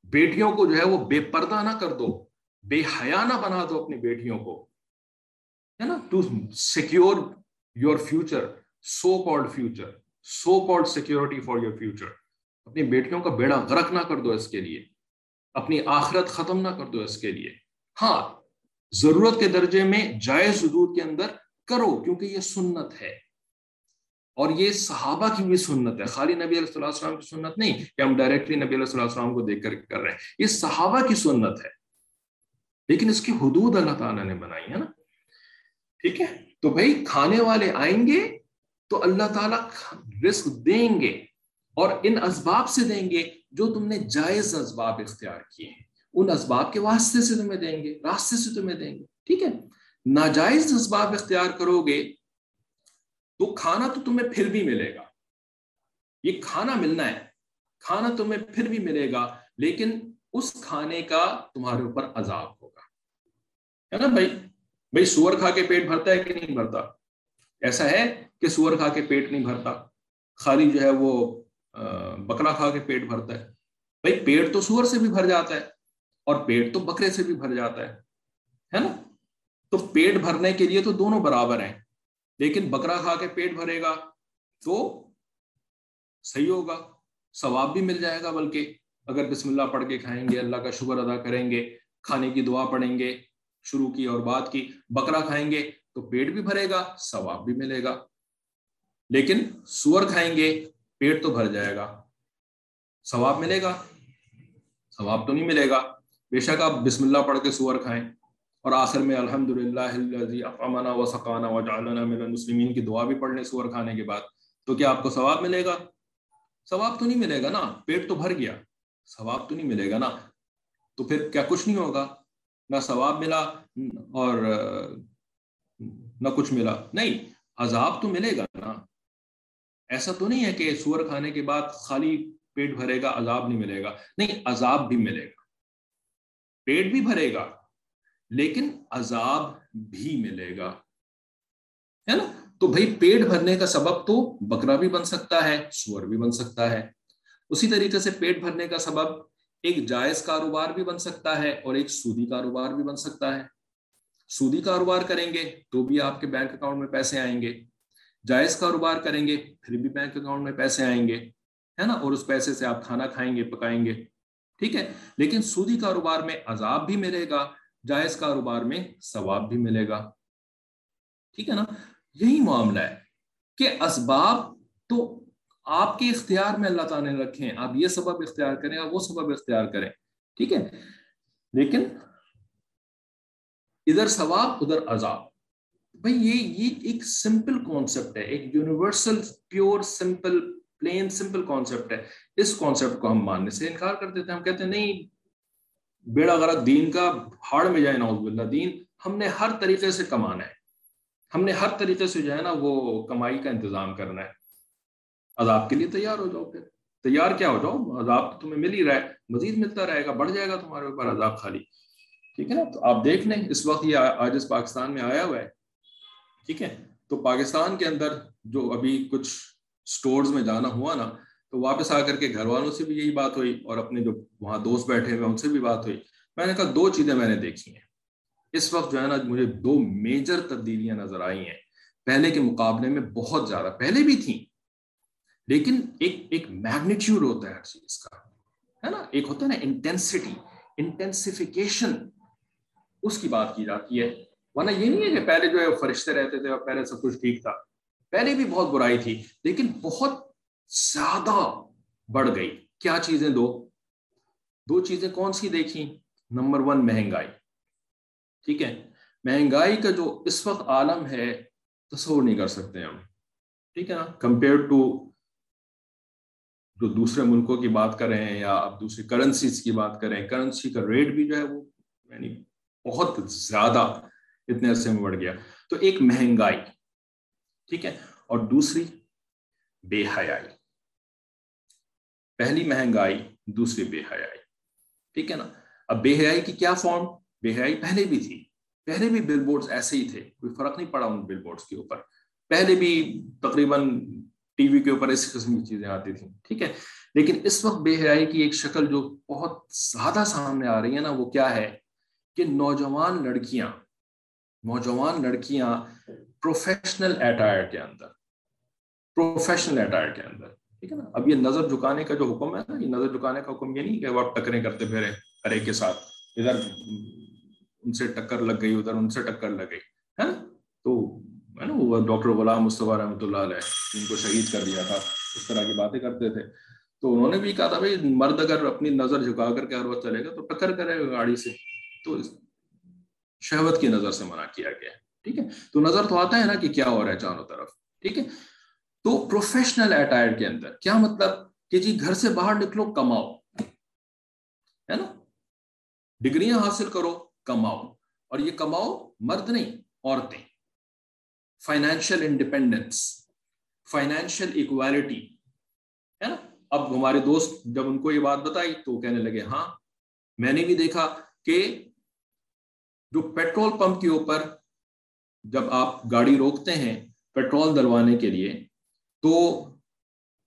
بیٹیوں کو جو ہے وہ بے پردہ نہ کر دو۔ بے حیا نہ بنا دو اپنی بیٹیوں کو۔ ہے نا؟ To secure your future so called future so called security for your future اپنی بیٹیوں کا بیڑا غرق نہ کر دو اس کے لیے۔ اپنی آخرت ختم نہ کر دو اس کے لیے۔ ہاں ضرورت کے درجے میں جائز حدود کے اندر کرو کیونکہ یہ سنت ہے۔ اور یہ صحابہ کی بھی سنت ہے۔ خالی نبی علیہ اللہ السلام کی سنت نہیں کہ ہم ڈائریکٹلی نبی علیہ السلام کو دیکھ کر کر رہے ہیں۔ یہ صحابہ کی سنت ہے۔ لیکن اس کی حدود اللہ تعالیٰ نے بنائی ہے نا۔ ٹھیک ہے؟ تو بھائی کھانے والے آئیں گے تو اللہ تعالیٰ رزق دیں گے اور ان اسباب سے دیں گے جو تم نے جائز اسباب اختیار کیے ہیں۔ ان اسباب کے واسطے سے تمہیں دیں گے، راستے سے تمہیں دیں گے، ٹھیک ہے؟ ناجائز اسباب اختیار کرو گے تو کھانا تو تمہیں پھر بھی ملے گا۔ یہ کھانا ملنا ہے، کھانا تمہیں پھر بھی ملے گا، لیکن اس کھانے کا تمہارے اوپر عذاب ہوگا۔ ہے نا بھائی؟ بھائی سور کھا کے پیٹ بھرتا ہے کہ نہیں بھرتا؟ ایسا ہے کہ سور کھا کے پیٹ نہیں بھرتا، خالی جو ہے وہ بکرا کھا کے پیٹ بھرتا ہے۔ بھائی پیٹ تو سور سے بھی بھر جاتا ہے اور پیٹ تو بکرے سے بھی بھر جاتا ہے ہے نا؟ تو پیٹ بھرنے کے لیے تو دونوں برابر ہیں، لیکن بکرا کھا کے پیٹ بھرے گا تو صحیح ہوگا، ثواب بھی مل جائے گا، بلکہ اگر بسم اللہ پڑھ کے کھائیں گے، اللہ کا شکر ادا کریں گے، کھانے کی دعا پڑھیں گے شروع کی اور بات کی، بکرا کھائیں گے تو پیٹ بھی بھرے گا، ثواب بھی ملے گا۔ لیکن سور کھائیں گے، پیٹ تو بھر جائے گا۔ ثواب ملے گا؟ ثواب تو نہیں ملے گا۔ بے شک آپ بسم اللہ پڑھ کے سور کھائیں۔ اور آخر میں الحمد للہ و سقانہ و من المسلمین کی دعا بھی پڑھ لیں سور کھانے کے بعد۔ تو کیا آپ کو ثواب ملے گا؟ ثواب تو نہیں ملے گا نا، پیٹ تو بھر گیا۔ ثواب تو نہیں ملے گا نا۔ تو پھر کیا کچھ نہیں ہوگا؟ نہ ثواب ملا اور نہ کچھ ملا۔ نہیں، عذاب تو ملے گا نا۔ ایسا تو نہیں ہے کہ سور کھانے کے بعد خالی پیٹ بھرے گا، عذاب نہیں ملے گا۔ نہیں، عذاب بھی ملے گا۔ پیٹ بھی بھرے گا، لیکن عذاب بھی ملے گا۔ ہے نا؟ تو بھائی، پیٹ بھرنے کا سبب تو بکرا بھی بن سکتا ہے، سور بھی بن سکتا ہے۔ اسی طریقے سے پیٹ بھرنے کا سبب ایک جائز کاروبار بھی بن سکتا ہے اور ایک سودی کاروبار بھی بن سکتا ہے۔ سودی کاروبار کریں گے تو بھی آپ کے بینک اکاؤنٹ میں پیسے آئیں گے۔ جائز کاروبار کریں گے پھر بھی بینک اکاؤنٹ میں پیسے آئیں گے۔ ہے نا؟ اور اس پیسے سے آپ کھانا کھائیں گے، پکائیں گے۔ ٹھیک ہے؟ لیکن سودی کاروبار میں عذاب بھی ملے گا، جائز کاروبار میں ثواب بھی ملے گا۔ ٹھیک ہے نا؟ یہی معاملہ ہے کہ اسباب تو آپ کے اختیار میں اللہ تعالیٰ نے رکھے ہیں۔ آپ یہ سبب اختیار کریں وہ سبب اختیار کریں۔ ٹھیک ہے؟ لیکن ادھر ثواب، ادھر عذاب۔ بھائی، یہ یہ ایک سمپل کانسیپٹ ہے، ایک universal pure simple plain simple concept ہے۔ اس کانسیپٹ کو ہم ماننے سے انکار کر دیتے ہیں۔ ہم کہتے ہیں، نہیں، بیڑا غرق دین کا ہاڑ میں جائے، نعوذ باللہ، دین ہم نے ہر طریقے سے کمانا ہے۔ ہم نے ہر طریقے سے جو ہے نا وہ کمائی کا انتظام کرنا ہے۔ عذاب کے لیے تیار ہو جاؤ پھر۔ تیار کیا ہو جاؤ؟ عذاب تمہیں مل ہی رہا ہے، مزید ملتا رہے گا، بڑھ جائے گا تمہارے اوپر عذاب خالی۔ ٹھیک ہے نا؟ تو آپ دیکھ لیں، اس وقت یہ آج اس پاکستان میں آیا ہوا ہے۔ ٹھیک ہے؟ تو پاکستان کے اندر جو ابھی کچھ سٹورز میں جانا ہوا نا، تو واپس آ کر کے گھر والوں سے بھی یہی بات ہوئی اور اپنے جو وہاں دوست بیٹھے ہوئے ان سے بھی بات ہوئی۔ میں نے کہا دو چیزیں میں نے دیکھی ہیں۔ اس وقت جو ہے نا، مجھے دو میجر تبدیلیاں نظر آئی ہیں۔ پہلے کے مقابلے میں بہت زیادہ، پہلے بھی تھیں۔ لیکن ایک ایک میگنیٹیوڈ ہوتا ہے ہر چیز کا، ہے نا؟ ایک ہوتا ہے نا انٹینسٹی انٹینسیفیکیشن اس کی بات کی جاتی ہے۔ ورنہ یہ نہیں ہے کہ پہلے جو ہے فرشتے رہتے تھے اور پہلے سب کچھ ٹھیک تھا۔ پہلے بھی بہت برائی تھی، لیکن بہت زیادہ بڑھ گئی۔ کیا چیزیں دو؟ دو چیزیں کون سی دیکھی نمبر ون، مہنگائی۔ ٹھیک ہے؟ مہنگائی کا جو اس وقت عالم ہے، تصور نہیں کر سکتے ہم۔ ٹھیک ہے نا؟ کمپیئر ٹو جو دوسرے ملکوں کی بات کریں یا اب دوسری کرنسیز کی بات کریں کرنسی کا ریٹ بھی جو ہے وہ یعنی بہت زیادہ اتنے عرصے میں بڑھ گیا۔ تو ایک مہنگائی، ٹھیک ہے، اور دوسری بے حیائی۔ پہلی مہنگائی، دوسری بے حیائی۔ ٹھیک ہے نا؟ اب بے حیائی کی کیا فارم بے حیائی پہلے بھی تھی۔ پہلے بھی بل بورڈز ایسے ہی تھے، کوئی فرق نہیں پڑا ان بل بورڈز کے اوپر۔ پہلے بھی تقریباً ٹی وی کے اوپر اسی قسم کی چیزیں آتی تھیں۔ ٹھیک ہے؟ لیکن اس وقت بے حیائی کی ایک شکل جو بہت زیادہ سامنے آ رہی ہے نا، وہ کیا ہے کہ نوجوان لڑکیاں نوجوان لڑکیاں پروفیشنل ایٹائر کے اندر پروفیشنل ایٹائر کے اندر۔ ٹھیک ہے نا؟ اب یہ نظر جھکانے کا جو حکم ہے نا، یہ نظر جھکانے کا حکم یہ نہیں کہ وہ آپ ٹکریں کرتے پھرے ہر ایک کے ساتھ، ادھر ان سے ٹکر لگ گئی، ادھر ان سے ٹکر لگ گئی، ہے نا؟ ہے نا، وہ ڈاکٹر غلام مصطفیٰ رحمۃ اللہ علیہ، جن کو شہید کر دیا تھا، اس طرح کی باتیں کرتے تھے۔ تو انہوں نے بھی کہا تھا، بھائی، مرد اگر اپنی نظر جھکا کر کے ہر وقت چلے گا تو ٹکر کرے گا گاڑی سے۔ تو شہوت کی نظر سے منع کیا گیا۔ ٹھیک ہے؟ تو نظر تو آتا ہے نا کہ کیا ہو رہا ہے چاروں طرف۔ ٹھیک ہے؟ تو پروفیشنل اٹائر کے اندر کیا مطلب کہ جی گھر سے باہر نکلو، کماؤ۔ ہے نا؟ ڈگریاں حاصل کرو، کماؤ۔ اور یہ کماؤ مرد نہیں، عورتیں۔ فائنینشیل انڈیپینڈنس فائنینشیل اکوالٹی ہے نا اب ہمارے دوست جب ان کو یہ بات بتائی تو کہنے لگے ہاں میں نے بھی دیکھا کہ جو پیٹرول پمپ کے اوپر جب آپ گاڑی روکتے ہیں پیٹرول دلوانے کے لیے تو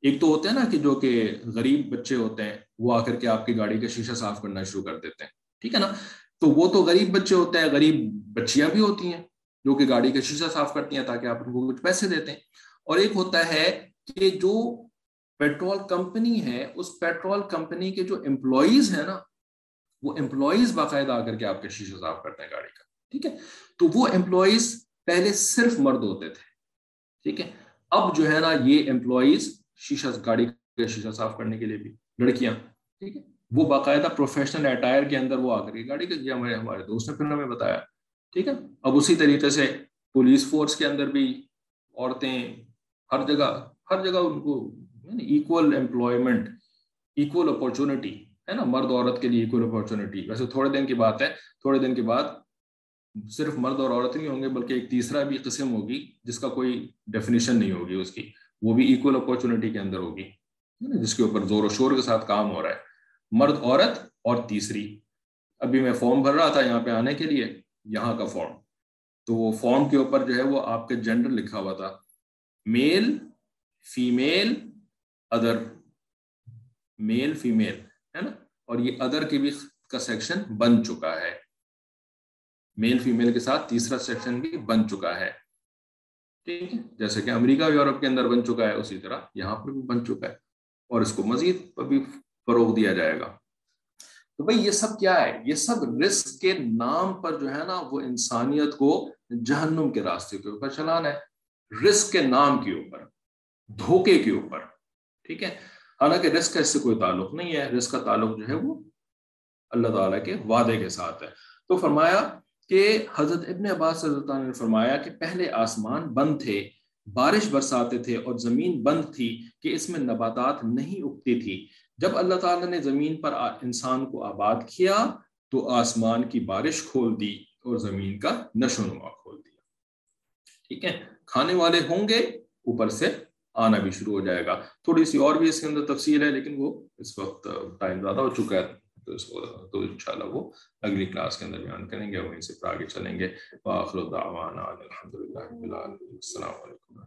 ایک تو ہوتے ہیں نا کہ جو کہ غریب بچے ہوتے ہیں وہ آ کر کے آپ کی گاڑی کا شیشہ صاف کرنا شروع کر دیتے ہیں ٹھیک ہے نا تو وہ تو غریب بچے ہوتے ہیں غریب بچیاں بھی ہوتی ہیں جو کہ گاڑی کا شیشہ صاف کرتی ہیں تاکہ آپ ان کو کچھ پیسے دیتے ہیں۔ اور ایک ہوتا ہے کہ جو پیٹرول کمپنی ہے اس پیٹرول کمپنی کے جو امپلائیز ہیں نا، وہ امپلائیز باقاعدہ آ کر کے آپ کے شیشہ صاف کرتے ہیں گاڑی کا، ٹھیک ہے؟ تو وہ امپلائیز پہلے صرف مرد ہوتے تھے، ٹھیک ہے؟ اب جو ہے نا، یہ امپلائیز شیشہ، گاڑی کا شیشہ صاف کرنے کے لیے بھی لڑکیاں، ٹھیک ہے؟ وہ باقاعدہ پروفیشنل اٹائر کے اندر وہ آ کر کے گاڑی کا ہمارے ہمارے دوست نے پھر ہمیں بتایا۔ ٹھیک ہے؟ اب اسی طریقے سے پولیس فورس کے اندر بھی عورتیں ہر جگہ ہر جگہ ان کو ایکول امپلائمنٹ ایکول اپارچونیٹی ہے نا؟ مرد عورت کے لیے ایکول اپارچونیٹی ویسے تھوڑے دن کی بات ہے، تھوڑے دن کے بعد صرف مرد اور عورت نہیں ہوں گے، بلکہ ایک تیسرا بھی قسم ہوگی، جس کا کوئی ڈیفینیشن نہیں ہوگی اس کی۔ وہ بھی ایکول اپورچونٹی کے اندر ہوگی جس کے اوپر زور و شور کے ساتھ کام ہو رہا ہے۔ مرد عورت اور تیسری۔ ابھی میں فارم بھر رہا تھا یہاں پہ آنے کے لیے۔ یہاں کا فارم تو وہ فارم کے اوپر جو ہے وہ آپ کے جینڈر لکھا ہوا تھا. Male female other male female ہے نا؟ اور یہ ادر کے بھی کا سیکشن بن چکا ہے. میل فیمیل کے ساتھ تیسرا سیکشن بھی بن چکا ہے. ٹھیک ہے؟ جیسے کہ امریکہ یورپ کے اندر بن چکا ہے اسی طرح یہاں پر بھی بن چکا ہے. اور اس کو مزید بھی فروغ دیا جائے گا. تو بھائی یہ سب کیا ہے؟ یہ سب رسک کے نام پر جو ہے نا وہ انسانیت کو جہنم کے راستے کے اوپر چلانا ہے۔ رسک کے نام کے اوپر، دھوکے کے اوپر، ٹھیک ہے؟ حالانکہ رسک کا اس سے کوئی تعلق نہیں ہے۔ رسک کا تعلق جو ہے وہ اللہ تعالیٰ کے وعدے کے ساتھ ہے۔ تو فرمایا کہ حضرت ابن عباس حضرت نے فرمایا کہ پہلے آسمان بند تھے، بارش برساتے تھے اور زمین بند تھی کہ اس میں نباتات نہیں اگتی تھی۔ جب اللہ تعالیٰ نے زمین پر انسان کو آباد کیا تو آسمان کی بارش کھول دی اور زمین کا نشو نما کھول دیا۔ ٹھیک ہے؟ کھانے والے ہوں گے، اوپر سے آنا بھی شروع ہو جائے گا۔ تھوڑی سی اور بھی اس کے اندر تفصیل ہے، لیکن وہ اس وقت ٹائم زیادہ ہو چکا ہے، تو اس کو تو انشاءاللہ وہ اگلی کلاس کے اندر بیان کریں گے وہیں سے آگے چلیں گے۔ السلام علیکم